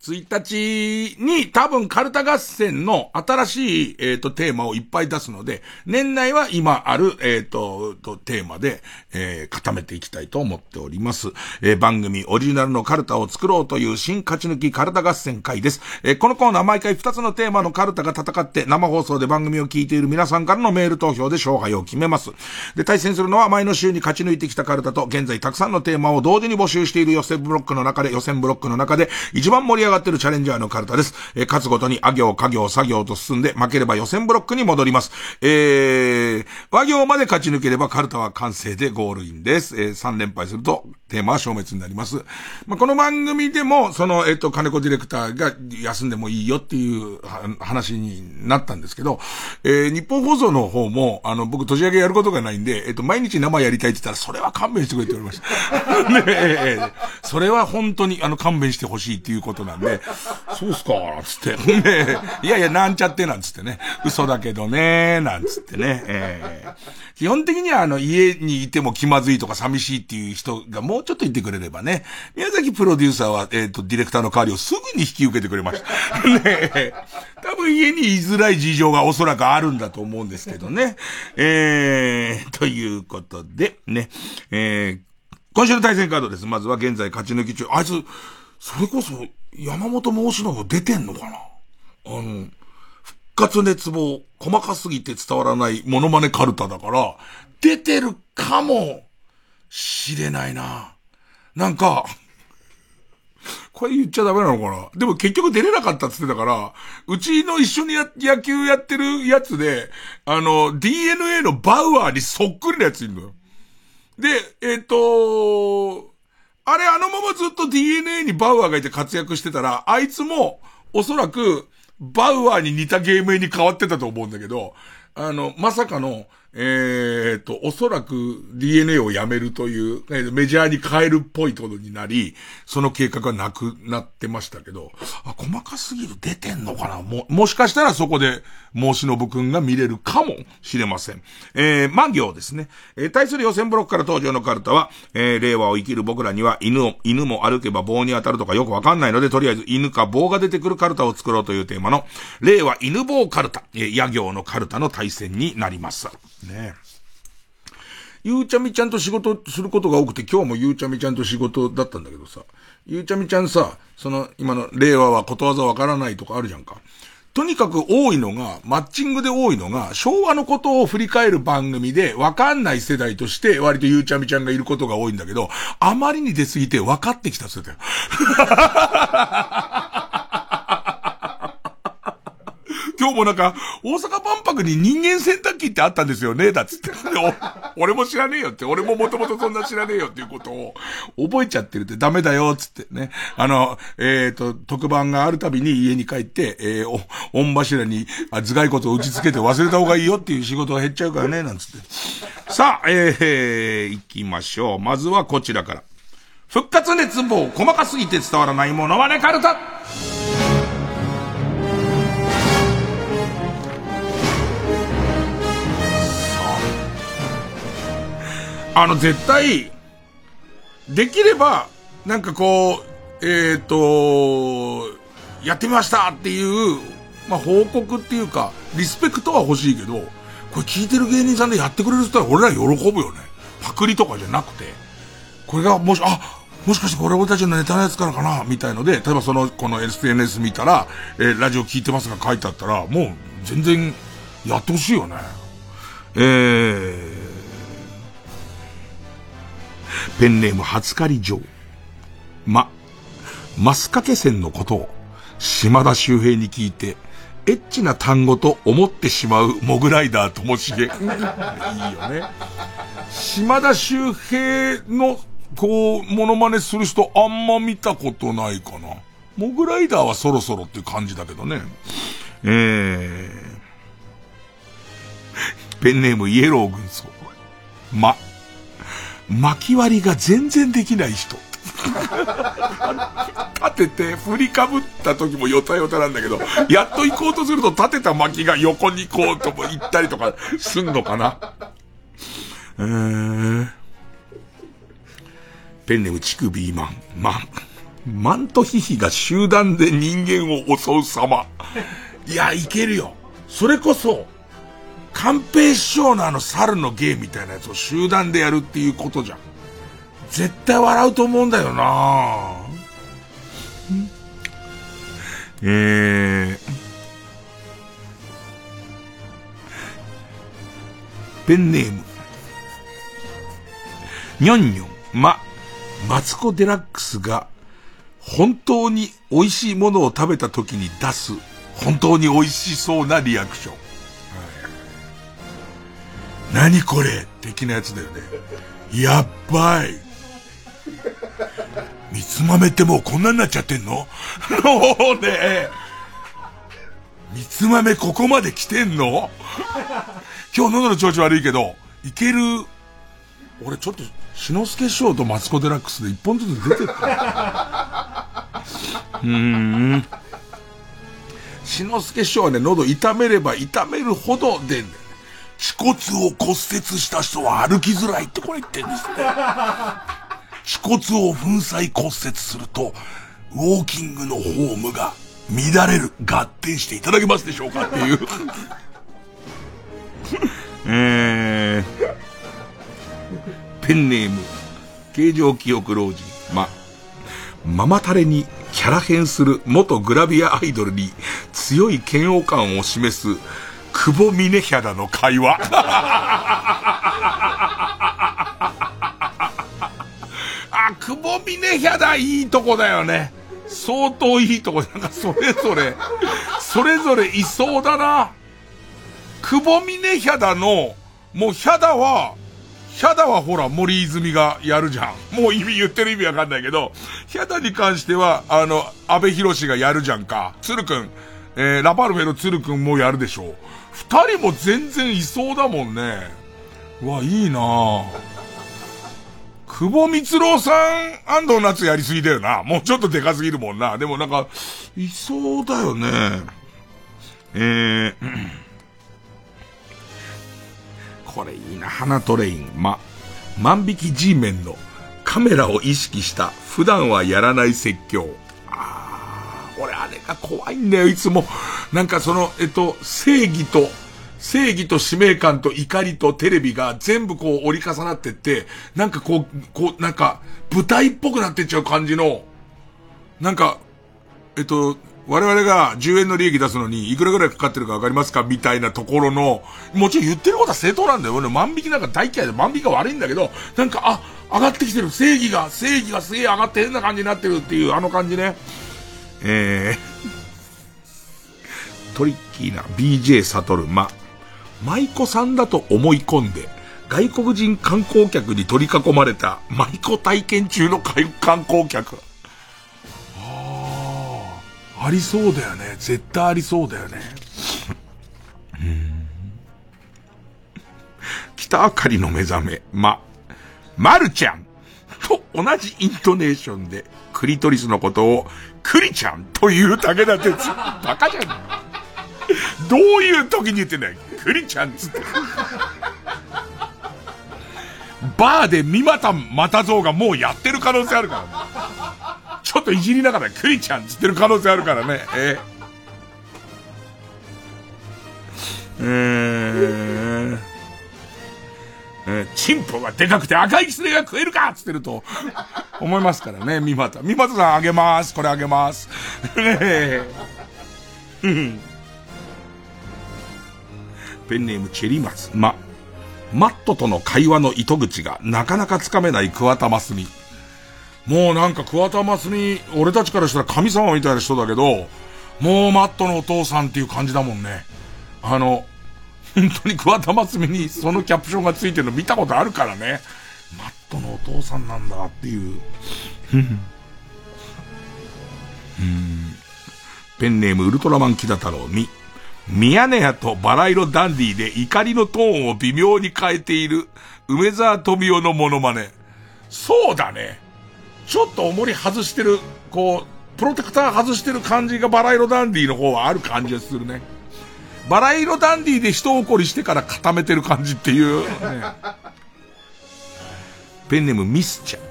1日に多分カルタ合戦の新しい、えっ、ー、と、テーマをいっぱい出すので、年内は今ある、えっ、ー、と、と、テーマで、えー、固めていきたいと思っております。えー、番組オリジナルのカルタを作ろうという新勝ち抜きカルタ合戦会です。えー、このコーナー毎回2つのテーマのカルタが戦って生放送で番組を聞いている皆さんからのメール投票で勝敗を決めます。で、対戦するのは前の週に勝ち抜いてきたカルタと現在たくさんのテーマを同時に募集している予選ブロックの中で、予選ブロックの中で一番盛り上がってるチャレンジャーのカルタです。えー、勝つごとに、あ行、家行、作業と進んで、負ければ予選ブロックに戻ります。えー、和行まで勝ち抜ければカルタは完成でゴールインです。えー、3連敗すると、テーマは消滅になります。まあ、この番組でも、その、えっ、と、金子ディレクターが休んでもいいよっていう話になったんですけど、えー、日本放送の方も、あの、僕、年上げやることがないんで、えっ、と、毎日生やりたいって言ったら、それは勘弁してくれって言われました。<laughs> ねえ、それは本当に、あの、勘弁してほしいっていうことなんで、そうっすかなんつって。ねいやいや、なんちゃってなんつってね。嘘だけどねなんつってね。えー、基本的にはあの、家にいても気まずいとか寂しいっていう人がもうちょっといてくれればね。宮崎プロデューサーは、えっ、ー、と、ディレクターの代わりをすぐに引き受けてくれました。ね多分家に居づらい事情がおそらくあるんだと思うんですけどね。えー、ということで、ね。えー、今週の対戦カードです。まずは現在勝ち抜き中。あいつ、それこそ、山本申し信出てんのかな？あの、復活熱望、細かすぎて伝わらないモノマネカルタだから、出てるかもしれないな。なんか、これ言っちゃダメなのかな？でも結局出れなかったって言ってたから、うちの一緒に野球やってるやつで、あの、DNA のバウアーにそっくりなやついるのよ。で、えっ、ー、とあれあのままずっと DNA にバウアーがいて活躍してたら、あいつも、おそらく、バウアーに似たゲームに変わってたと思うんだけど、あの、まさかの、えっ、ー、と、おそらく DNA をやめるという、メジャーに変えるっぽいことになり、その計画がなくなってましたけど、あ、細かすぎる出てんのかな？も、もしかしたらそこで、申し信くんが見れるかもしれません。えー、万行ですね。えー、対する予選ブロックから登場のカルタは、えー、令和を生きる僕らには犬を、犬も歩けば棒に当たるとかよくわかんないので、とりあえず犬か棒が出てくるカルタを作ろうというテーマの、令和犬棒カルタ、えー、野行のカルタの対戦になります。ねゆうちゃみちゃんと仕事することが多くて、今日もゆうちゃみちゃんと仕事だったんだけどさ、ゆうちゃみちゃんさ、その、今の令和はことわざわからないとかあるじゃんか。とにかく多いのが、マッチングで多いのが、昭和のことを振り返る番組で、わかんない世代として、割とゆうちゃみちゃんがいることが多いんだけど、あまりに出すぎて分かってきた世代。今日もなんか、大阪万博に人間洗濯機ってあったんですよね、だっつって。俺も知らねえよって、俺ももともとそんな知らねえよっていうことを覚えちゃってるってダメだよ、つってね。あの、えっ、ー、と、特番があるたびに家に帰って、えー、お、御柱に頭蓋骨を打ち付けて忘れた方がいいよっていう仕事が減っちゃうからね、なんつって。さあ、えー、行きましょう。まずはこちらから。復活熱望、細かすぎて伝わらないものはね、カルタあの、絶対、できれば、なんかこう、えっ、ー、と、やってみましたっていう、まあ、報告っていうか、リスペクトは欲しいけど、これ聞いてる芸人さんでやってくれる人は俺ら喜ぶよね。パクリとかじゃなくて。これがもし、あ、もしかしてこれ俺たちのネタのやつからかなみたいので、例えばその、この SNS 見たら、えー、ラジオ聞いてますが書いてあったら、もう全然やってほしいよね。えー、ペンネーム初狩り城。ま、マスカケ線のことを島田周平に聞いて、エッチな単語と思ってしまうモグライダーともしげ。いいよね。島田周平の、こう、モノマネする人あんま見たことないかな。モグライダーはそろそろっていう感じだけどね。えー、ペンネームイエロー軍曹。ま、巻き割りが全然できない人。立てて振りかぶった時もよたよたなんだけど、やっと行こうとすると立てた巻きが横に行こうとも行ったりとかすんのかな。えー、ペンネームチクビーマン。マン。マントヒヒが集団で人間を襲う様。いや、いけるよ。それこそ、寛平師匠のあの猿の芸みたいなやつを集団でやるっていうことじゃん。絶対笑うと思うんだよなえー、ペンネーム。にょんにょん、ま、マツコデラックスが本当に美味しいものを食べた時に出す本当に美味しそうなリアクション。何これ的なやつだよね。やっばい。三つ豆ってもうこんなになっちゃってんの？もうね、三つ豆ここまで来てんの？今日喉の調子悪いけど、いける、俺ちょっと、篠之助師匠とマツコデラックスで一本ずつ出てった。うーん。篠之助師匠はね、喉痛めれば痛めるほど出んだよね。恥骨を骨折した人は歩きづらいってこれ言ってんですね。恥骨を粉砕骨折すると、ウォーキングのフォームが乱れる、合点していただけますでしょうかっていう。<laughs> えー、ペンネーム、形状記憶老人、ま、ママタレにキャラ変する元グラビアアイドルに強い嫌悪感を示す久保峰ヒャダの会話。あ、久保峰ヒャダいいとこだよね。相当いいとこ。なんかそれぞれ、それぞれいそうだな。久保峰ヒャダの、もうヒャダは、ヒャダはほら森泉がやるじゃん。もう意味言ってる意味わかんないけど、ヒャダに関しては、あの、安倍博がやるじゃんか。鶴くん、えー、ラパルフェの鶴くんもやるでしょう。二人も全然いそうだもんね。うわ、いいなぁ。久保光郎さん安藤夏やりすぎだよな。もうちょっとでかすぎるもんな。でもなんか、いそうだよね。えー、これいいな。花トレイン。ま、万引き G メンのカメラを意識した普段はやらない説教。俺あれが怖いんだよ、いつも。なんかその、えっと、正義と、正義と使命感と怒りとテレビが全部こう折り重なってって、なんかこう、こう、なんか、舞台っぽくなってっちゃう感じの、なんか、えっと、我々が10円の利益出すのにいくらぐらいかかってるかわかりますか？みたいなところの、もちろん言ってることは正当なんだよ。俺万引きなんか大嫌いで万引きが悪いんだけど、なんか、あ、上がってきてる。正義が、正義がすげえ上がって変な感じになってるっていうあの感じね。えー、トリッキーな BJ サトルマ。舞妓さんだと思い込んで、外国人観光客に取り囲まれた舞妓体験中の観光客。ああ、ありそうだよね。絶対ありそうだよね。北あかりの目覚め、ま、まるちゃんと同じイントネーションで、クリトリスのことを、クリちゃんという武田鉄。バカじゃん。どういう時に言ってんだよ。クリちゃんっつって。バーで三股又蔵がもうやってる可能性あるからね。ちょっといじりながらクリちゃんっつってる可能性あるからね。えー、えー、えー、チンポがでかくて赤いキツネが食えるかつってると思いますからね、三股。三股さんあげます。これあげます。え <laughs> ーペンネームチェリマツ。ま、マットとの会話の糸口がなかなかつかめない桑田真澄。もうなんか桑田真澄、俺たちからしたら神様みたいな人だけど、もうマットのお父さんっていう感じだもんね。あの、本当に桑田真澄にそのキャプションがついてるの見たことあるからね。マットのお父さんなんだっていう。うんペンネームウルトラマンキダ太郎み。ミヤネ屋とバラ色ダンディで怒りのトーンを微妙に変えている梅沢富美男のモノマネ。そうだね。ちょっと重り外してる、こう、プロテクター外してる感じがバラ色ダンディの方はある感じがするね。バラ色ダンディで人怒りしてから固めてる感じっていう、ね。ペンネームミスちゃん。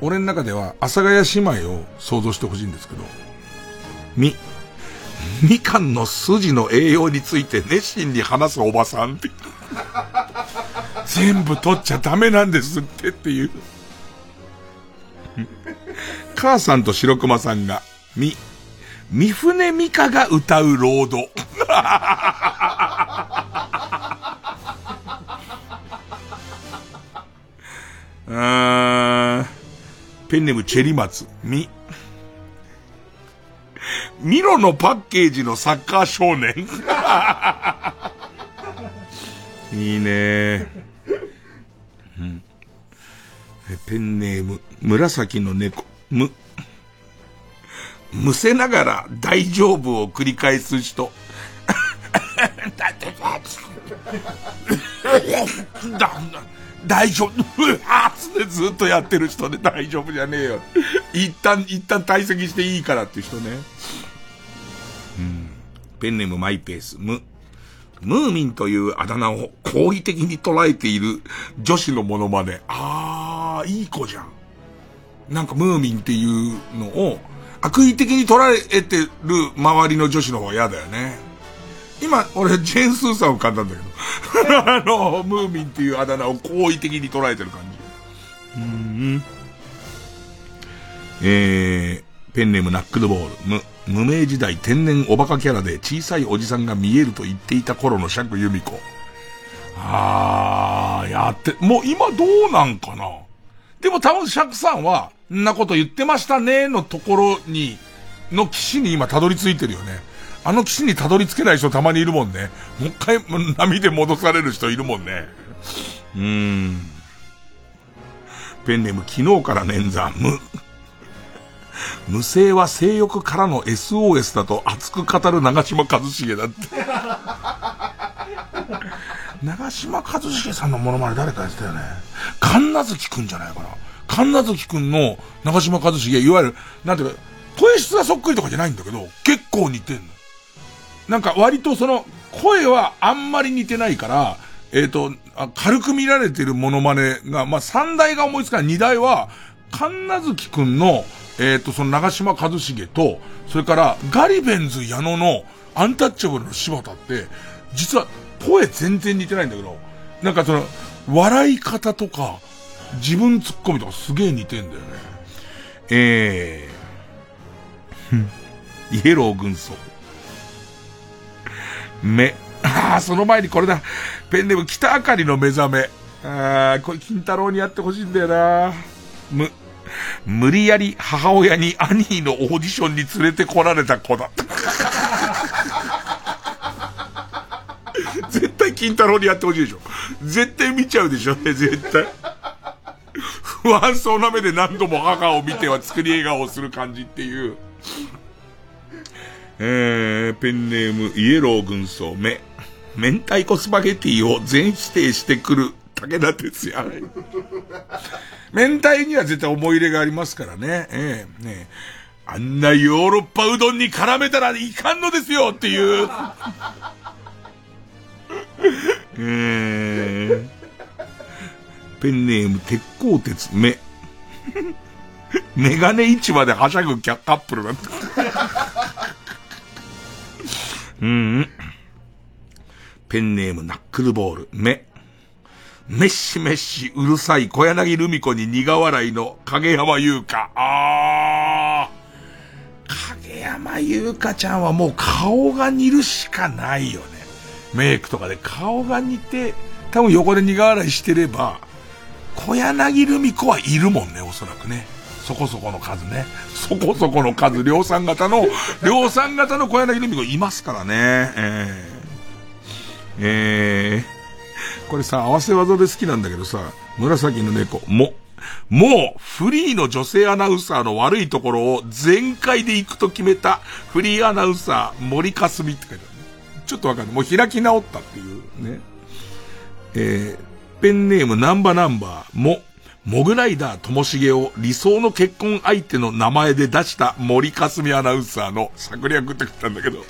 俺の中では、阿佐ヶ谷姉妹を想像してほしいんですけど、み、みかんの筋の栄養について熱心に話すおばさんって。全部取っちゃダメなんですってっていう。母さんと白熊さんが、み、<laughs> 三船美香が歌うロード。<laughs> あペンネームチェリマツ、み、ミロのパッケージのサッカー少年。<laughs> いいね、うん、ペンネーム、紫の猫、む、むせながら大丈夫を繰り返す人。大丈夫、あつってずっとやってる人で大丈夫じゃねえよ。一旦、一旦退席していいからって人ね。うん。ペンネームマイペース、ム。ムーミンというあだ名を好意的に捉えている女子のモノマネ。あー、いい子じゃん。なんかムーミンっていうのを悪意的に捉えてる周りの女子の方が嫌だよね。今、俺、ジェーン・スーさんを噛んだんだけど。<laughs> あの、ムーミンっていうあだ名を好意的に捉えてる感じ。うん。えー、ペンネームナックルボール、無、無名時代天然おバカキャラで小さいおじさんが見えると言っていた頃の釈由美子。あー、やって、もう今どうなんかなでも多分釈さんは、んなこと言ってましたねのところに、の岸に今たどり着いてるよね。あの岸にたどり着けない人たまにいるもんね。もう一回波で戻される人いるもんね。うーん。ペンネーム昨日から捻挫、無。無声は性欲からの SOS だと熱く語る長島一茂だって。長島一茂さんのモノマネ誰かやってたよね。神奈月くんじゃないかな。神奈月くんの長島一茂、いわゆる、なんていうか、声質がそっくりとかじゃないんだけど、結構似てんの。なんか割とその、声はあんまり似てないから、えっ、ー、と、軽く見られてるモノマネが、まあ、三代が思いつかない。二代は、神奈月くんの、えっ、ー、と、その長島一茂と、それからガリベンズ矢野のアンタッチャブルの柴田って、実は声全然似てないんだけど、なんかその、笑い方とか、自分突っ込みとかすげえ似てんだよね。えー、イエロー軍曹。目。ああ、その前にこれだ。ペンネーム北あかりの目覚め。ああ、これ金太郎にやってほしいんだよな。む、無理やり母親にアニーのオーディションに連れてこられた子だ。絶対金太郎にやってほしいでしょ。絶対見ちゃうでしょね、絶対。不安そうな目で何度も母を見ては作り笑顔をする感じっていう。えー、ペンネーム、イエロー軍曹、目。明太子スパゲティを全否定してくる武田鉄矢。明太には絶対思い入れがありますからね。ええー、ねあんなヨーロッパうどんに絡めたらいかんのですよっていう。えー、ペンネーム、鉄鋼鉄、目。<laughs> メガネ市場ではしゃぐキャカップルだった。うん。ペンネームナックルボール、目。メッシメッシうるさい小柳ルミ子に苦笑いの影山優香。あー。影山優香ちゃんはもう顔が似るしかないよね。メイクとかで顔が似て、多分横で苦笑いしてれば、小柳ルミ子はいるもんね、おそらくね。そこそこの数ね。そこそこの数、量産型の、量産型の小柳ルミ子いますからね。えー、えー、これさ、合わせ技で好きなんだけどさ、紫の猫、も、もう、フリーの女性アナウンサーの悪いところを全開で行くと決めた、フリーアナウンサー、森かすみって書いてある。ちょっとわかんない。もう開き直ったっていうね。えー、ペンネームナンバナンバー、も、モグライダーともしげを理想の結婚相手の名前で出した森かすみアナウンサーの策略って書いたんだけど、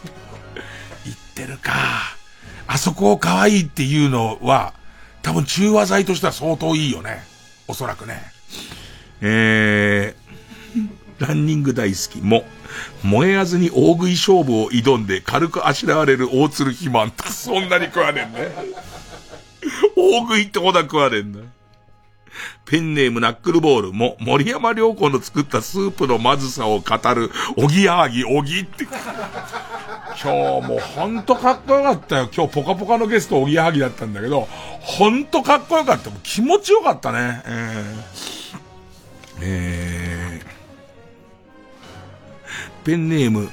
<laughs> 言ってるか。あそこを可愛いっていうのは、多分中和剤としては相当いいよね。おそらくね。えー、ランニング大好きも、燃えやずに大食い勝負を挑んで軽くあしらわれる大鶴肥満と <laughs> そんなに食わねんね。大食いってほど食わねんだ。ペンネームナックルボールも森山良子の作ったスープのまずさを語る、おぎやはぎ、おぎって。今日もほんとかっこよかったよ。今日ポカポカのゲストおぎやはぎだったんだけど、ほんとかっこよかった。もう気持ちよかったね。えー、えー、ペンネーム、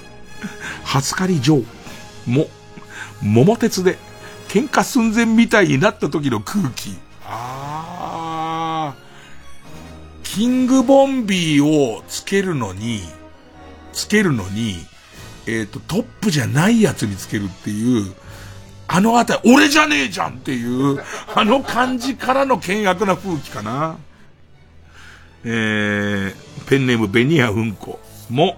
初狩り城も、桃鉄で喧嘩寸前みたいになった時の空気。あー。キングボンビーをつけるのに、つけるのに、えっ、ー、と、トップじゃないやつにつけるっていう、あのあたり、俺じゃねえじゃんっていう、あの感じからの険悪な風紀かな。えー、ペンネームベニヤうんこも、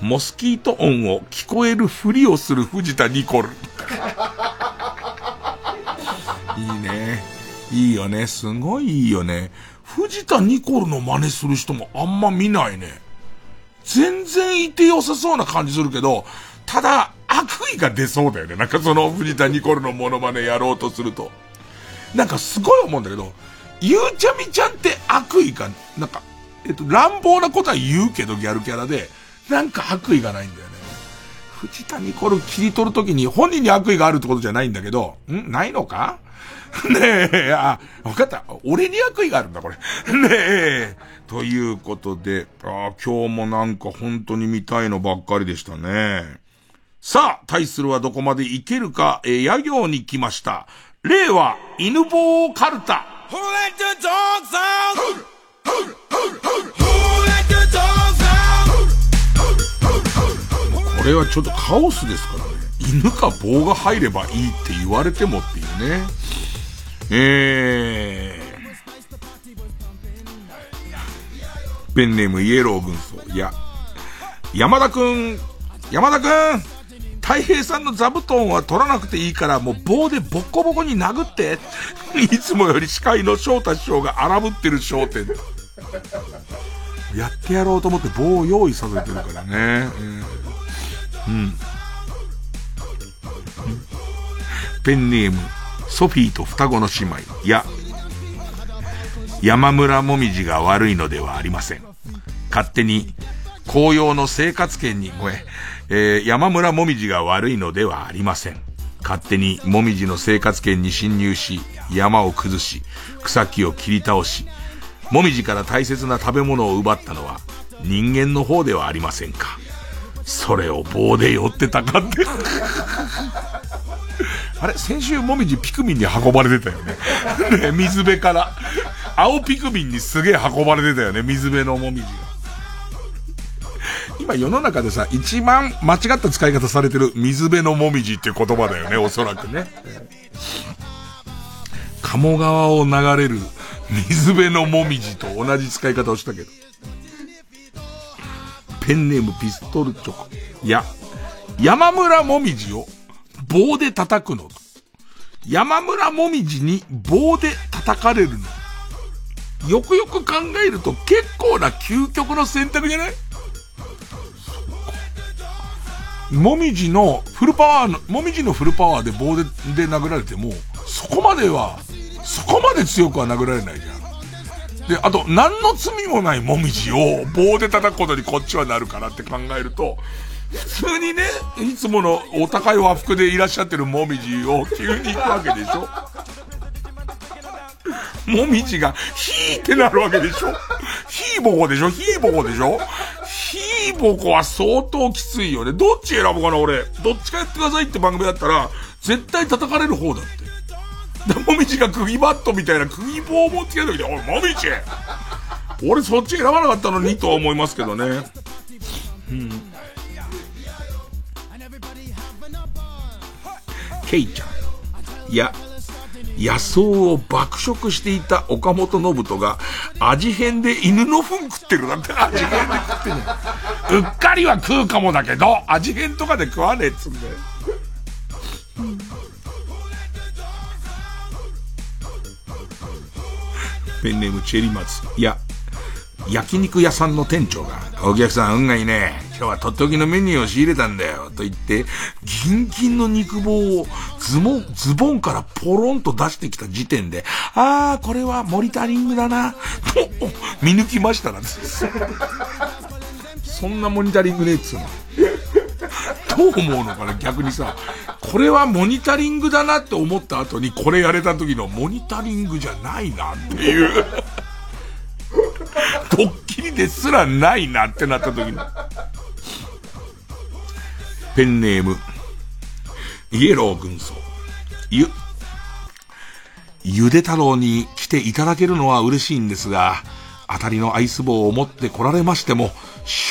モスキート音を聞こえるふりをする藤田ニコル。いいね。いいよね。すごいいいよね。藤田ニコルの真似する人もあんま見ないね。全然いて良さそうな感じするけど、ただ、悪意が出そうだよね。なんかその藤田ニコルのモノマネやろうとすると。なんかすごい思うんだけど、ゆうちゃみちゃんって悪意が、なんか、えっと、乱暴なことは言うけどギャルキャラで、なんか悪意がないんだよね。藤田ニコル切り取るときに本人に悪意があるってことじゃないんだけど、ん？ないのか？<laughs> ねえ、あ、わかった。俺に悪意があるんだ、これ。<laughs> ねえ。ということで、あ今日もなんか本当に見たいのばっかりでしたね。さあ、対するはどこまでいけるか、えー、野行に来ました。令和、犬棒カルタ。Who let the dogs out? Who, who, who, who let the dogs out? これはちょっとカオスですからね。犬か棒が入ればいいって言われてもっていうね。えー、ペンネームイエロー軍曹。いや、山田くん、山田くん太平さんの座布団は取らなくていいから、もう棒でボッコボコに殴って。いつもより司会の翔太師匠が荒ぶってる商店。やってやろうと思って棒を用意させてるからね。うん。うん。ペンネーム、ソフィーと双子の姉妹。や、山村もみじが悪いのではありません。勝手に、紅葉の生活圏に、ごめん、えー、山村もみじが悪いのではありません。勝手にもみじの生活圏に侵入し、山を崩し、草木を切り倒し、もみじから大切な食べ物を奪ったのは人間の方ではありませんか。それを棒で寄ってたかってあれ先週もみじピクミンに運ばれてたよね。<laughs> ね水辺から。青ピクミンにすげえ運ばれてたよね。水辺のもみじが。今世の中でさ、一番間違った使い方されてる水辺のもみじっていう言葉だよね、おそらくね。鴨川を流れる水辺のもみじと同じ使い方をしたけど。ペンネームピストルチョコ。いや、山村もみじを棒で叩くの。山村もみじに棒で叩かれるの。よくよく考えると結構な究極の選択じゃない？もみじのフルパワーの、もみじのフルパワーで棒でで殴られても、そこまでは、そこまで強くは殴られないじゃん。で、あと、何の罪もないもみじを棒で叩くことにこっちはなるからって考えると、普通にね、いつものお高い和服でいらっしゃってるもみじを急に行くわけでしょ？<laughs> もみじが、ひーってなるわけでしょ？ひーぼこでしょ？ひーぼこでしょ？ひーぼこは相当きついよね。どっち選ぶかな俺。どっちかやってくださいって番組だったら、絶対叩かれる方だって。で、もみじが釘バットみたいな釘棒を持ってきた時に、おい、もみじ俺そっち選ばなかったのにとは思いますけどね。うん。ケイちゃん。いや、野草を爆食していた岡本信人が、味変で犬の糞食ってるなんて味変で食ってんうっかりは食うかもだけど、味変とかで食わねえっつうんだよ。ペンネームチェリマツ。いや、焼肉屋さんの店長が、お客さん運がいいね。今日はとっておきのメニューを仕入れたんだよ。と言って、ギンギンの肉棒をズボン、ズボンからポロンと出してきた時点で、あー、これはモニタリングだな。と、見抜きましたなんです。そんなモニタリングねえっつうの。どう思うのかな逆にさ、これはモニタリングだなって思った後にこれやれた時のモニタリングじゃないなっていう。<laughs> ドッキリですらないなってなった時に。ペンネーム、イエロー軍曹。ゆ、ゆで太郎に来ていただけるのは嬉しいんですが、当たりのアイス棒を持って来られましても、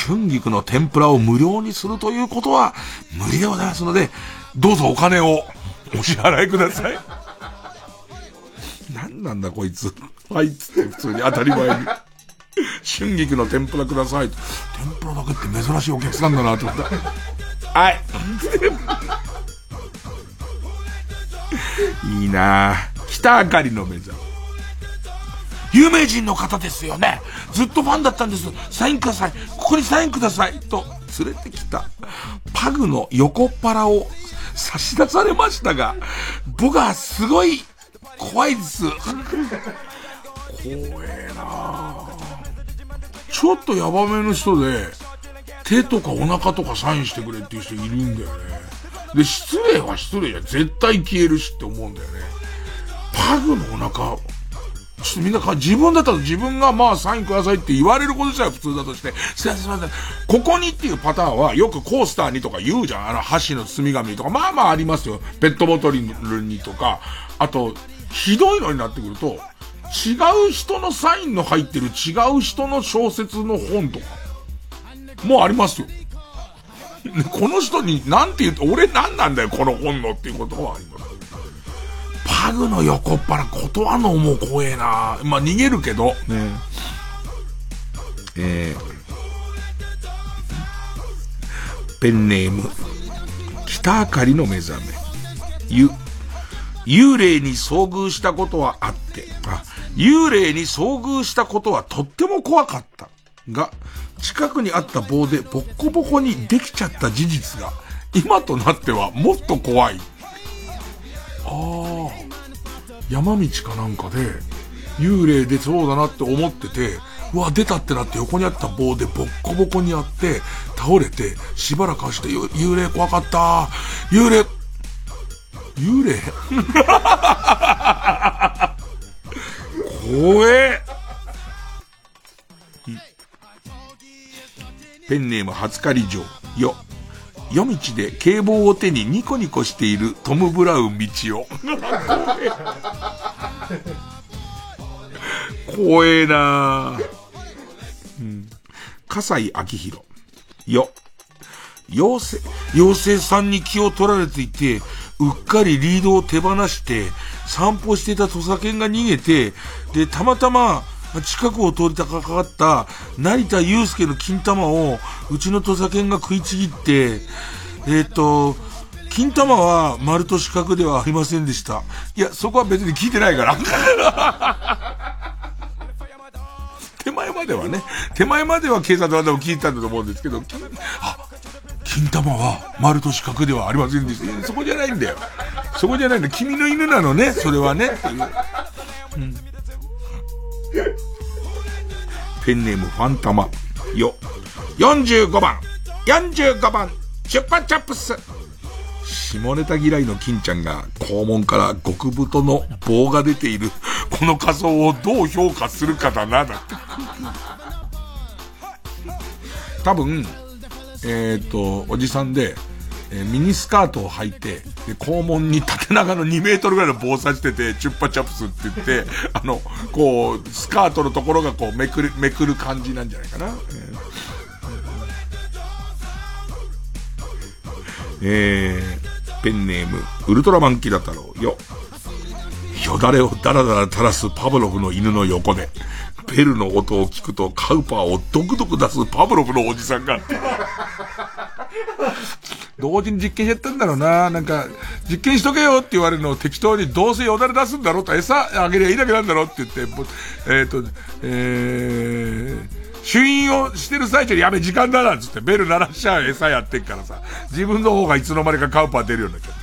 春菊の天ぷらを無料にするということは無理でございますので、どうぞお金をお支払いください。<laughs> 何なんだこいつ。はいつって普通に当たり前に。<laughs> 春菊の天ぷらください。天ぷらだけって珍しいお客さんだなと思った。はい。いいな北あかりの目覚有名人の方ですよね。ずっとファンだったんです。サインください。ここにサインください。と連れてきたパグの横っ腹を差し出されましたが、僕はすごい怖いです。怖えなちょっとヤバめの人で、手とかお腹とかサインしてくれっていう人いるんだよね。で、失礼は失礼じゃ絶対消えるしって思うんだよね。パグのお腹、ちょっとみんなか、自分だったら自分がまあサインくださいって言われること自体は普通だとして、すいません、すいません。ここにっていうパターンはよくコースターにとか言うじゃん。あの箸の包み紙とか、まあまあありますよ。ペットボトルにとか、あと、ひどいのになってくると、違う人のサインの入ってる違う人の小説の本とか、もうありますよ。この人に何て言うと、俺何なんだよ、この本のっていうことは。あります。パグの横っ腹断るのもう怖えな。まあ逃げるけど、ね。えー、ペンネーム、北あかりの目覚め。ゆ、幽霊に遭遇したことはあって、あ、幽霊に遭遇したことはとっても怖かった。が、近くにあった棒でボッコボコにできちゃった事実が、今となってはもっと怖い。ああ、山道かなんかで、幽霊出そうだなって思ってて、うわ、出たってなって横にあった棒でボッコボコにあって、倒れて、しばらく走って、幽霊怖かった幽霊幽霊？<laughs> 怖えペンネーム初狩り城。よ。夜道で警棒を手にニコニコしているトム・ブラウン道を。<laughs> 怖えなうん。笠井明宏。よ。妖精、妖精さんに気を取られていて、うっかりリードを手放して、散歩していた土佐犬が逃げて、で、たまたま、近くを通りたかかった成田祐介の金玉をうちの土佐犬が食いちぎって、えっ、と、金玉は丸と四角ではありませんでした。いや、そこは別に聞いてないから。<laughs> 手前まではね、手前までは警察はでも聞いたんだと思うんですけど、あ、金玉は丸と四角ではありませんでした。そこじゃないんだよ。そこじゃないんだ。君の犬なのね、それはね。っていう。うん、ペンネームファンタマ。よ。45番。45番。チュパチャップス。下ネタ嫌いの金ちゃんが肛門から極太の棒が出ているこの仮装をどう評価するかだな、だって。多分、えっ、ー、と、おじさんで、えー、ミニスカートを履いて、で、肛門に縦長の2メートルぐらいの棒刺してて、チュッパチャプスって言って、<laughs> あの、こう、スカートのところがこう、めくる、めくる感じなんじゃないかな。えーえ、ペンネーム、ウルトラマンキラ太郎よ。よだれをダラダラ垂らすパブロフの犬の横で、ペルの音を聞くとカウパーをドクドク出すパブロフのおじさんが。<laughs> 同時に実験しちゃったんだろうな。なんか、実験しとけよって言われるのを適当にどうせよだれ出すんだろうと餌あげりゃいいだけなんだろうって言って、えっ、ー、と、えー、朱印をしてる最中にやべ、時間だなっつってベル鳴らしちゃう餌やってっからさ、自分の方がいつの間にかカウパー出るようになっちゃった。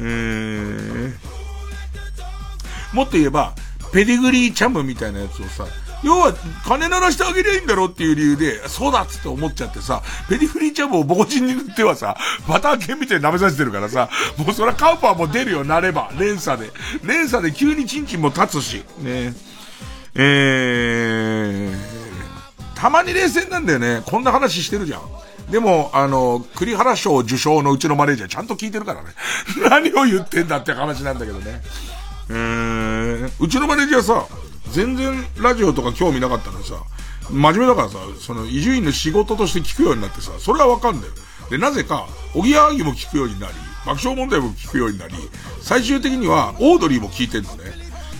えー、もっと言えば、ペディグリーチャムみたいなやつをさ、要は、金鳴らしてあげりゃいいんだろっていう理由で、そうだっつって思っちゃってさ、ペディグリーチャムを防塵に塗ってはさ、バター犬みたいに舐めさせてるからさ、もうそりゃカウパーも出るよ、なれば。連鎖で。連鎖で急にチンチンも立つし。ねえー、たまに冷静なんだよね。こんな話してるじゃん。でも、あの、栗原賞受賞のうちのマネージャーちゃんと聞いてるからね。<laughs> 何を言ってんだって話なんだけどね。えー、うちのマネージャーさ、全然ラジオとか興味なかったのにさ、真面目だからさ、その、伊集院の仕事として聞くようになってさ、それはわかんだよ。で、なぜか、おぎやはぎも聞くようになり、爆笑問題も聞くようになり、最終的には、オードリーも聞いてんのね。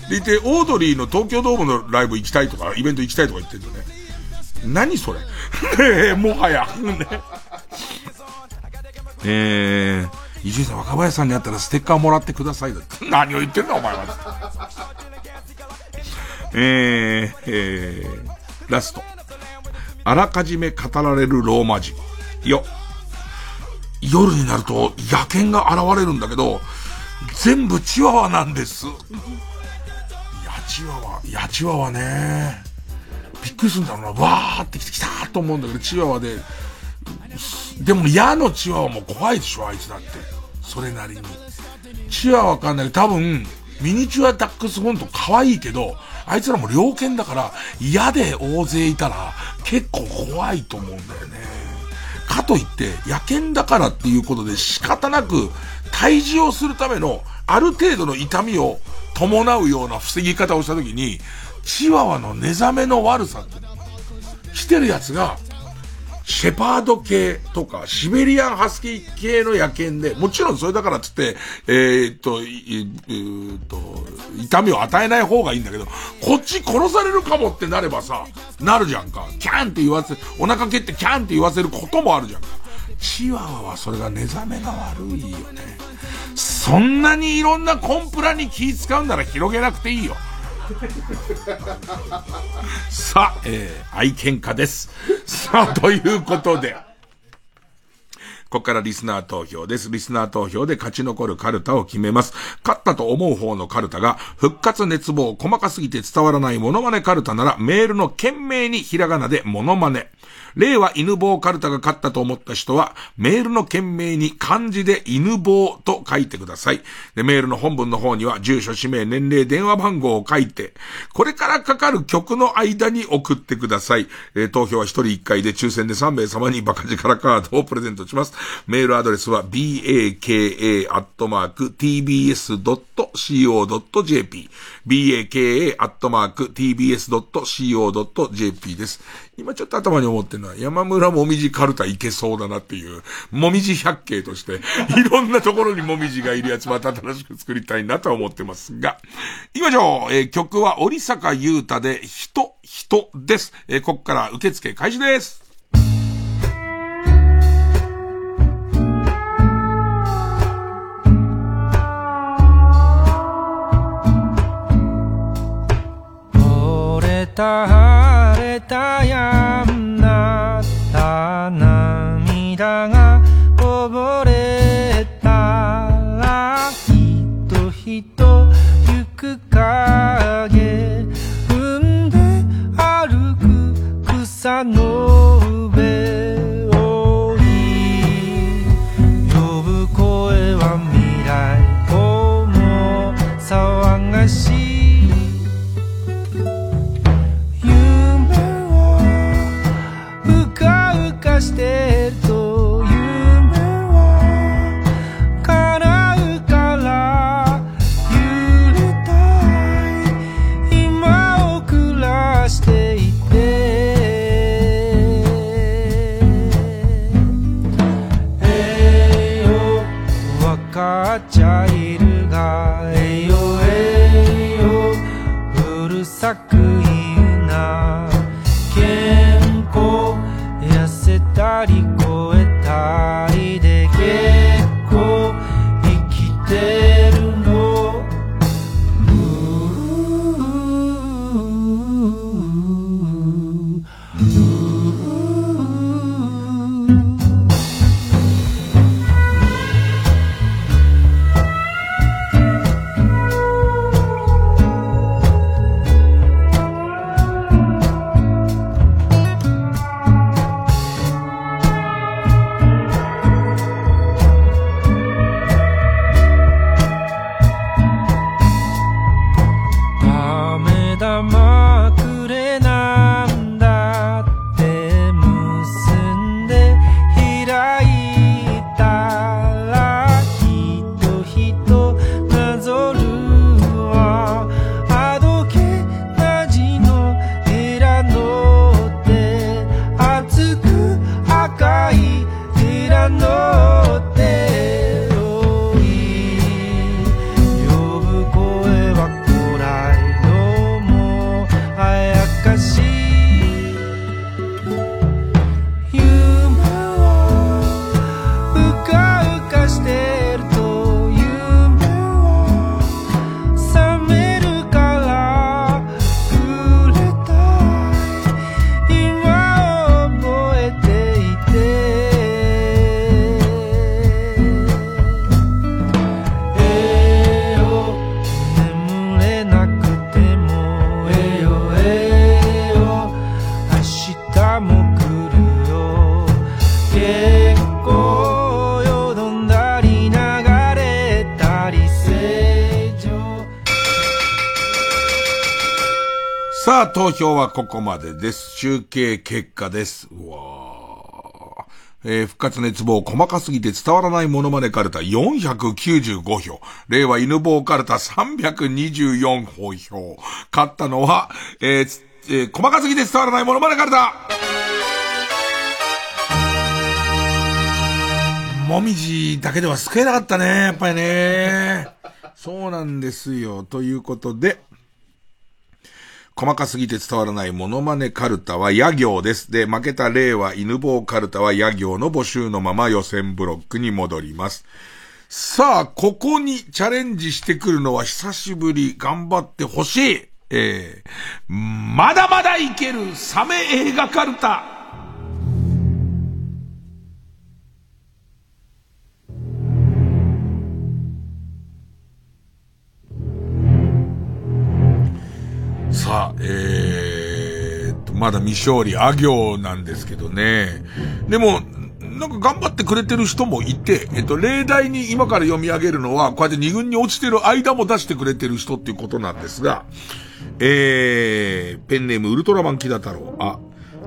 でいて、オードリーの東京ドームのライブ行きたいとか、イベント行きたいとか言ってんのね。何それ？えもはや。ね、えー、伊集院さん若林さんに会ったらステッカーもらってくださいだって何を言ってんだお前は。えー、えー、ラスト。あらかじめ語られるローマ字。よ。夜になると野犬が現れるんだけど、全部チワワなんです。ヤチワワ、ヤチワワね。びっくりするんだろうな、わーって来てきたと思うんだけど、チワワで、でも矢のチワワも怖いでしょ、あいつだって。それなりに。チワワわかんない多分、ミニチュアダックスフォント可愛いけど、あいつらも猟犬だから、嫌で大勢いたら、結構怖いと思うんだよね。かといって、野犬だからっていうことで仕方なく、退治をするための、ある程度の痛みを伴うような防ぎ方をしたときに、チワワの寝覚めの悪さって、来てるやつが、シェパード系とか、シベリアンハスキー系の野犬で、もちろんそれだからつって、えー、っと、えー、っと、痛みを与えない方がいいんだけど、こっち殺されるかもってなればさ、なるじゃんか。キャンって言わせ、お腹蹴ってキャンって言わせることもあるじゃんか。チワワはそれが寝覚めが悪いよね。そんなにいろんなコンプラに気使うなら広げなくていいよ。さあ、えー、愛犬家です。さあ、ということで。ここからリスナー投票です。リスナー投票で勝ち残るカルタを決めます。勝ったと思う方のカルタが、復活熱望、細かすぎて伝わらないモノマネカルタなら、メールの件名にひらがなでモノマネ。令和犬棒カルタが勝ったと思った人は、メールの件名に漢字で犬棒と書いてください。で、メールの本文の方には、住所、氏名、年齢、電話番号を書いて、これからかかる曲の間に送ってください。えー、投票は1人1回で抽選で3名様にバカ力カードをプレゼントします。<laughs> メールアドレスは、baka.tbs.co.jp baka.tbs.co.jp です。今ちょっと頭に思ってるのは、山村もみじカルタいけそうだなっていう、もみじ百景として、<laughs> いろんなところにもみじがいるやつまた新しく作りたいなとは思ってますが、行きましょう。えー、曲は折坂優太で、人、人です。えー、ここから受付開始です。晴れ投票はここまでです。集計結果です。うわえー復活熱望細かすぎて伝わらないモノマネカルタ495票。令和犬坊カルタ324票。勝ったのは、えーつえー細かすぎて伝わらないモノマネカルタもみじだけでは救えなかったね、やっぱりね。そうなんですよ。ということで、細かすぎて伝わらないモノマネカルタは野行です。で、負けた令和犬坊カルタは野行の募集のまま予選ブロックに戻ります。さあ、ここにチャレンジしてくるのは久しぶり、頑張ってほしい。えー、まだまだいけるサメ映画カルタ。さあ、えーっと、まだ未勝利、あ行なんですけどね。でも、なんか頑張ってくれてる人もいて、えっと、例題に今から読み上げるのは、こうやって二軍に落ちてる間も出してくれてる人っていうことなんですが、えー、ペンネームウルトラマンキダ太郎、あ、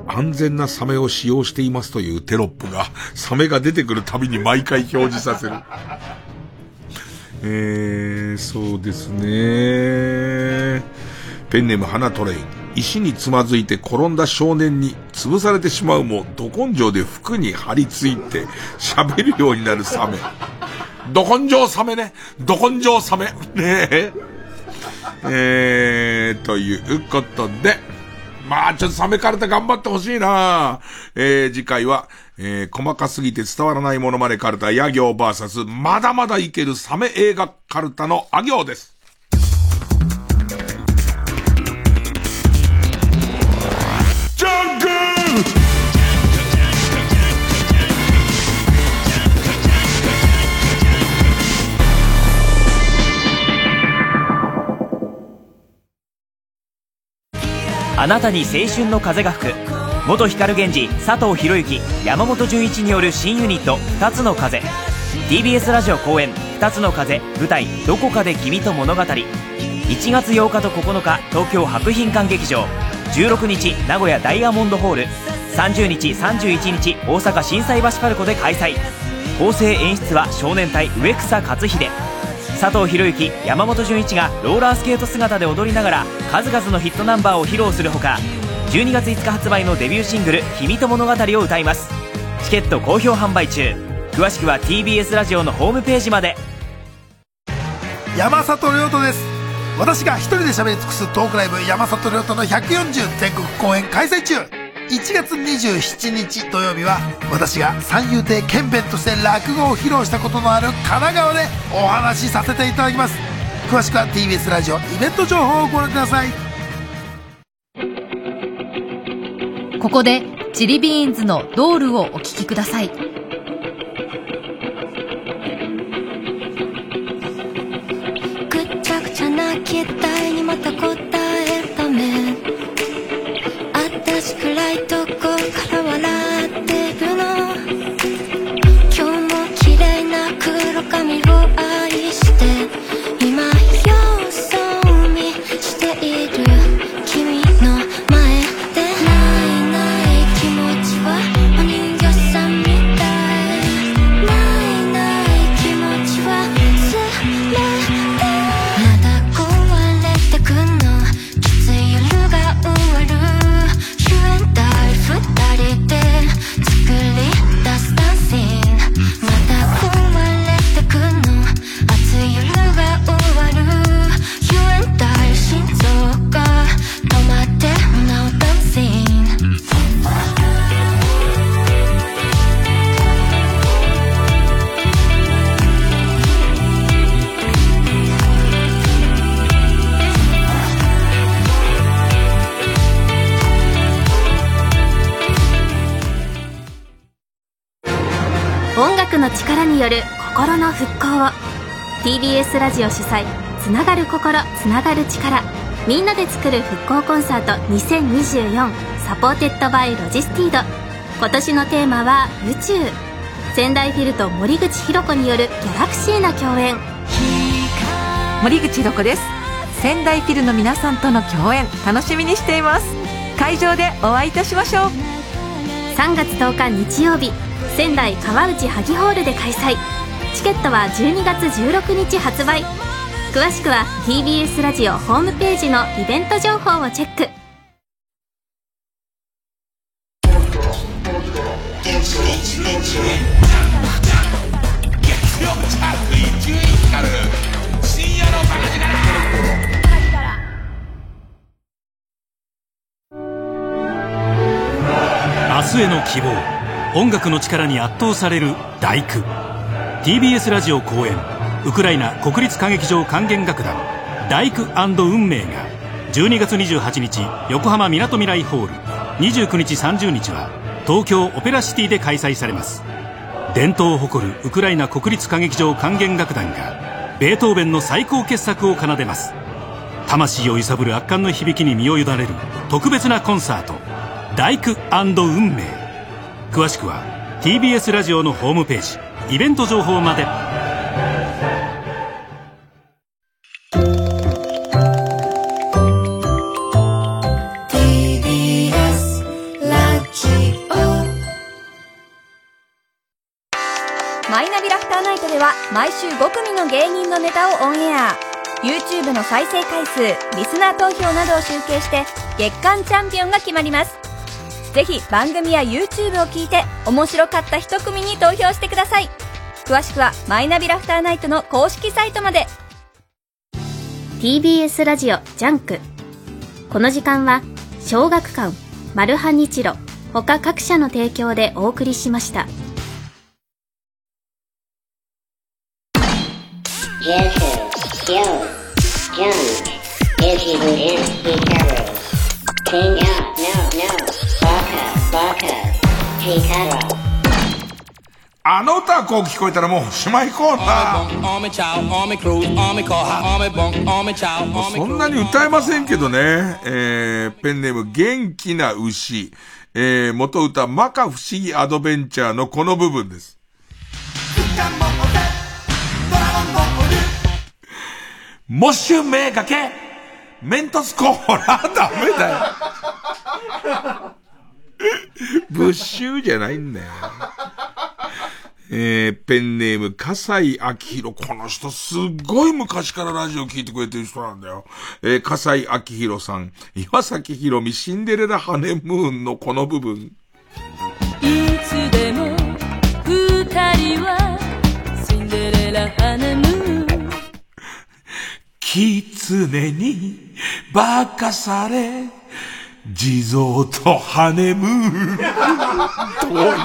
安全なサメを使用していますというテロップが、サメが出てくるたびに毎回表示させる。えー、そうですね。ペンネーム花トレイン。石につまずいて転んだ少年に潰されてしまうも、ど根性で服に張り付いて喋るようになるサメ。<laughs> ど根性サメね。ど根性サメ。ねえ。<laughs> えー、ということで、まあ、ちょっとサメカルタ頑張ってほしいなえー、次回は、えー、細かすぎて伝わらないものまでカルタ、ヤ行バーサス、まだまだいけるサメ映画カルタのあ行です。あなたに青春の風が吹く。元光源氏佐藤博之山本純一による新ユニット「二つの風」TBS ラジオ公演「二つの風」舞台「どこかで君と物語」1月8日と9日東京博品館劇場。16日名古屋ダイヤモンドホール。30日31日大阪心斎橋パルコで開催。構成演出は少年隊植草克秀。佐藤弘之山本潤一がローラースケート姿で踊りながら数々のヒットナンバーを披露するほか12月5日発売のデビューシングル「君と物語」を歌います。チケット好評販売中。詳しくは TBS ラジオのホームページまで。山里亮太です。私が一人で喋り尽くすトークライブ山里亮太の140全国公演開催中。1月27日土曜日は私が三遊亭剣弁として落語を披露したことのある神奈川でお話しさせていただきます。詳しくは TBS ラジオイベント情報をご覧ください。ここでチリビーンズのドールをお聴きください。ぐっちゃぐちゃな期待にまた答え暗いとこからラジオ主催つながる心つながる力。みんなで作る復興コンサート2024 supported by ロジスティード。今年のテーマは宇宙。仙台フィルと森口博子によるギャラクシーな共演。森口博子です。仙台フィルの皆さんとの共演楽しみにしています。会場でお会いいたしましょう。3月10日日曜日仙台川内萩ホールで開催チケットは12月16日発売。詳しくは TBS ラジオホームページのイベント情報をチェック。明日への希望。音楽の力に圧倒される大工。TBS ラジオ公演ウクライナ国立歌劇場管弦楽団大工運命が12月28日横浜みなとみらいホール29日30日は東京オペラシティで開催されます。伝統を誇るウクライナ国立歌劇場管弦楽団がベートーベンの最高傑作を奏でます。魂を揺さぶる圧巻の響きに身を委ねる特別なコンサート大工運命。詳しくは TBS ラジオのホームページ。イベント情報まで。マイナビラフターナイトでは毎週5組の芸人のネタをオンエア。YouTube の再生回数リスナー投票などを集計して月間チャンピオンが決まります。ぜひ番組や YouTube を聞いて面白かった一組に投票してください詳しくはマイナビラフターナイトの公式サイトまで TBS ラジオジャンクこの時間は小学館マルハニチロ他各社の提供でお送りしました Joseph, Joe, John, Izzy Wooden, Hikaru. King up, no, no, Baka, Baka, Hikaru. あの歌こう聞こえたらもうおしまいコーナー。そんなに歌えませんけどね。えー、ペンネーム元気な牛。えー、元歌摩訶不思議アドベンチャーのこの部分です。モッシュメガケメントスコーラダメだよ。ブッシュじゃないんだよ。えー、ペンネーム、笠井明宏。この人、すっごい昔からラジオ聞いてくれてる人なんだよ。えー、笠井明宏さん。岩崎宏美、シンデレラハネムーンのこの部分。いつでも二人はシンデレラハネムーン狐に化かされ、地蔵とハネムーン。遠い。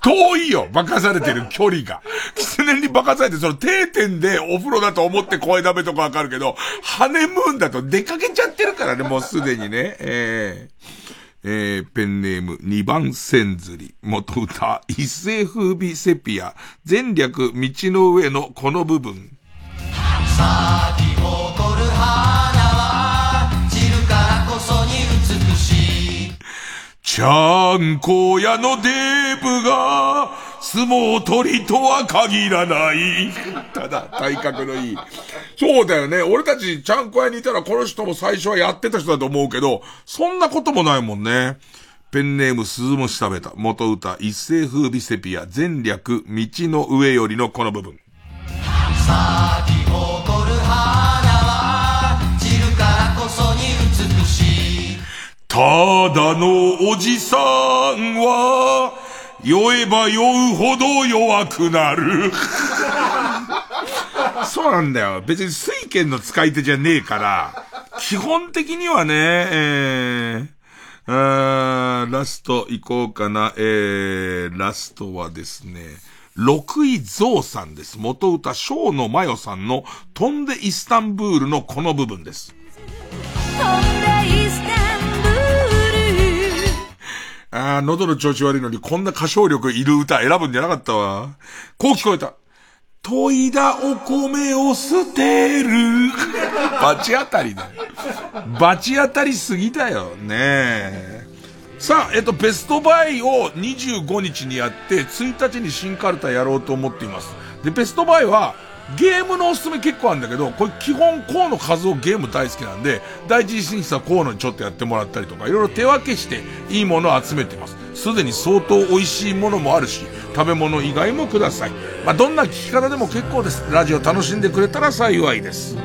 遠いよ化かされてる距離が。狐に化かされて、その定点でお風呂だと思って声ダメとかわかるけど、ハネムーンだと出かけちゃってるからね、もうすでにね。えーえー、ペンネーム、二番千釣り、元歌、一世風靡セピア、前略、道の上のこの部分。ちゃんこ屋のデーブが、相撲取りとは限らない。ただ、体格のいい。そうだよね。俺たち、ちゃんこ屋にいたらこの人も最初はやってた人だと思うけど、そんなこともないもんね。ペンネーム鈴虫食べた。元歌、一世風靡セピア、前略、道の上よりのこの部分。ただのおじさんは、酔えば酔うほど弱くなる。<laughs> そうなんだよ。別に水拳の使い手じゃねえから、基本的にはね、えー、あーラスト行こうかな。えー、ラストはですね、六位蔵さんです。元歌、小野真代さんの、飛んでイスタンブールのこの部分です。あー、喉の調子悪いのにこんな歌唱力いる歌選ぶんじゃなかったわ。こう聞こえた。研いだお米を捨てる。<laughs> バチ当たりだよ。バチ当たりすぎだよ。ねえ。さあ、えっと、ベストバイを25日にやって、1日に新カルタやろうと思っています。で、ベストバイは、ゲームのおすすめ結構あるんだけど、これ基本河野和夫ゲーム大好きなんで、第一審査河野にちょっとやってもらったりとか、いろいろ手分けしていいものを集めてます。すでに相当美味しいものもあるし、食べ物以外もください。まあ、どんな聞き方でも結構です。ラジオ楽しんでくれたら幸いです。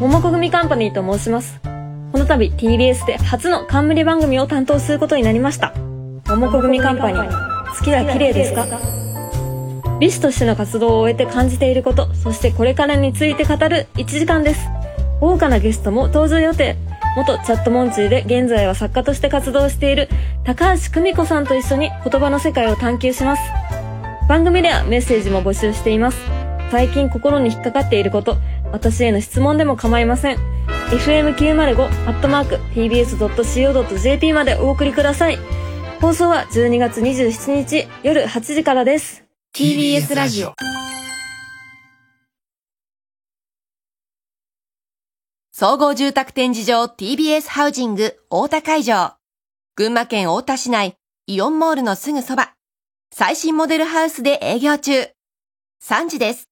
桃子組カンパニーと申します。この度 TBS で初の冠番組を担当することになりました。桃子組カンパニー、月は綺麗ですか？美師としての活動を終えて感じていること、そしてこれからについて語る1時間です。豪華なゲストも登場予定。元チャットモンチーで現在は作家として活動している高橋久美子さんと一緒に言葉の世界を探求します。番組ではメッセージも募集しています。最近心に引っかかっていること、私への質問でも構いません。fm905 アットマーク tbs.co.jp までお送りください。放送は12月27日夜8時からです。TBS ラジオ総合住宅展示場 TBS ハウジング大田会場。群馬県太田市内イオンモールのすぐそば。最新モデルハウスで営業中。3時です。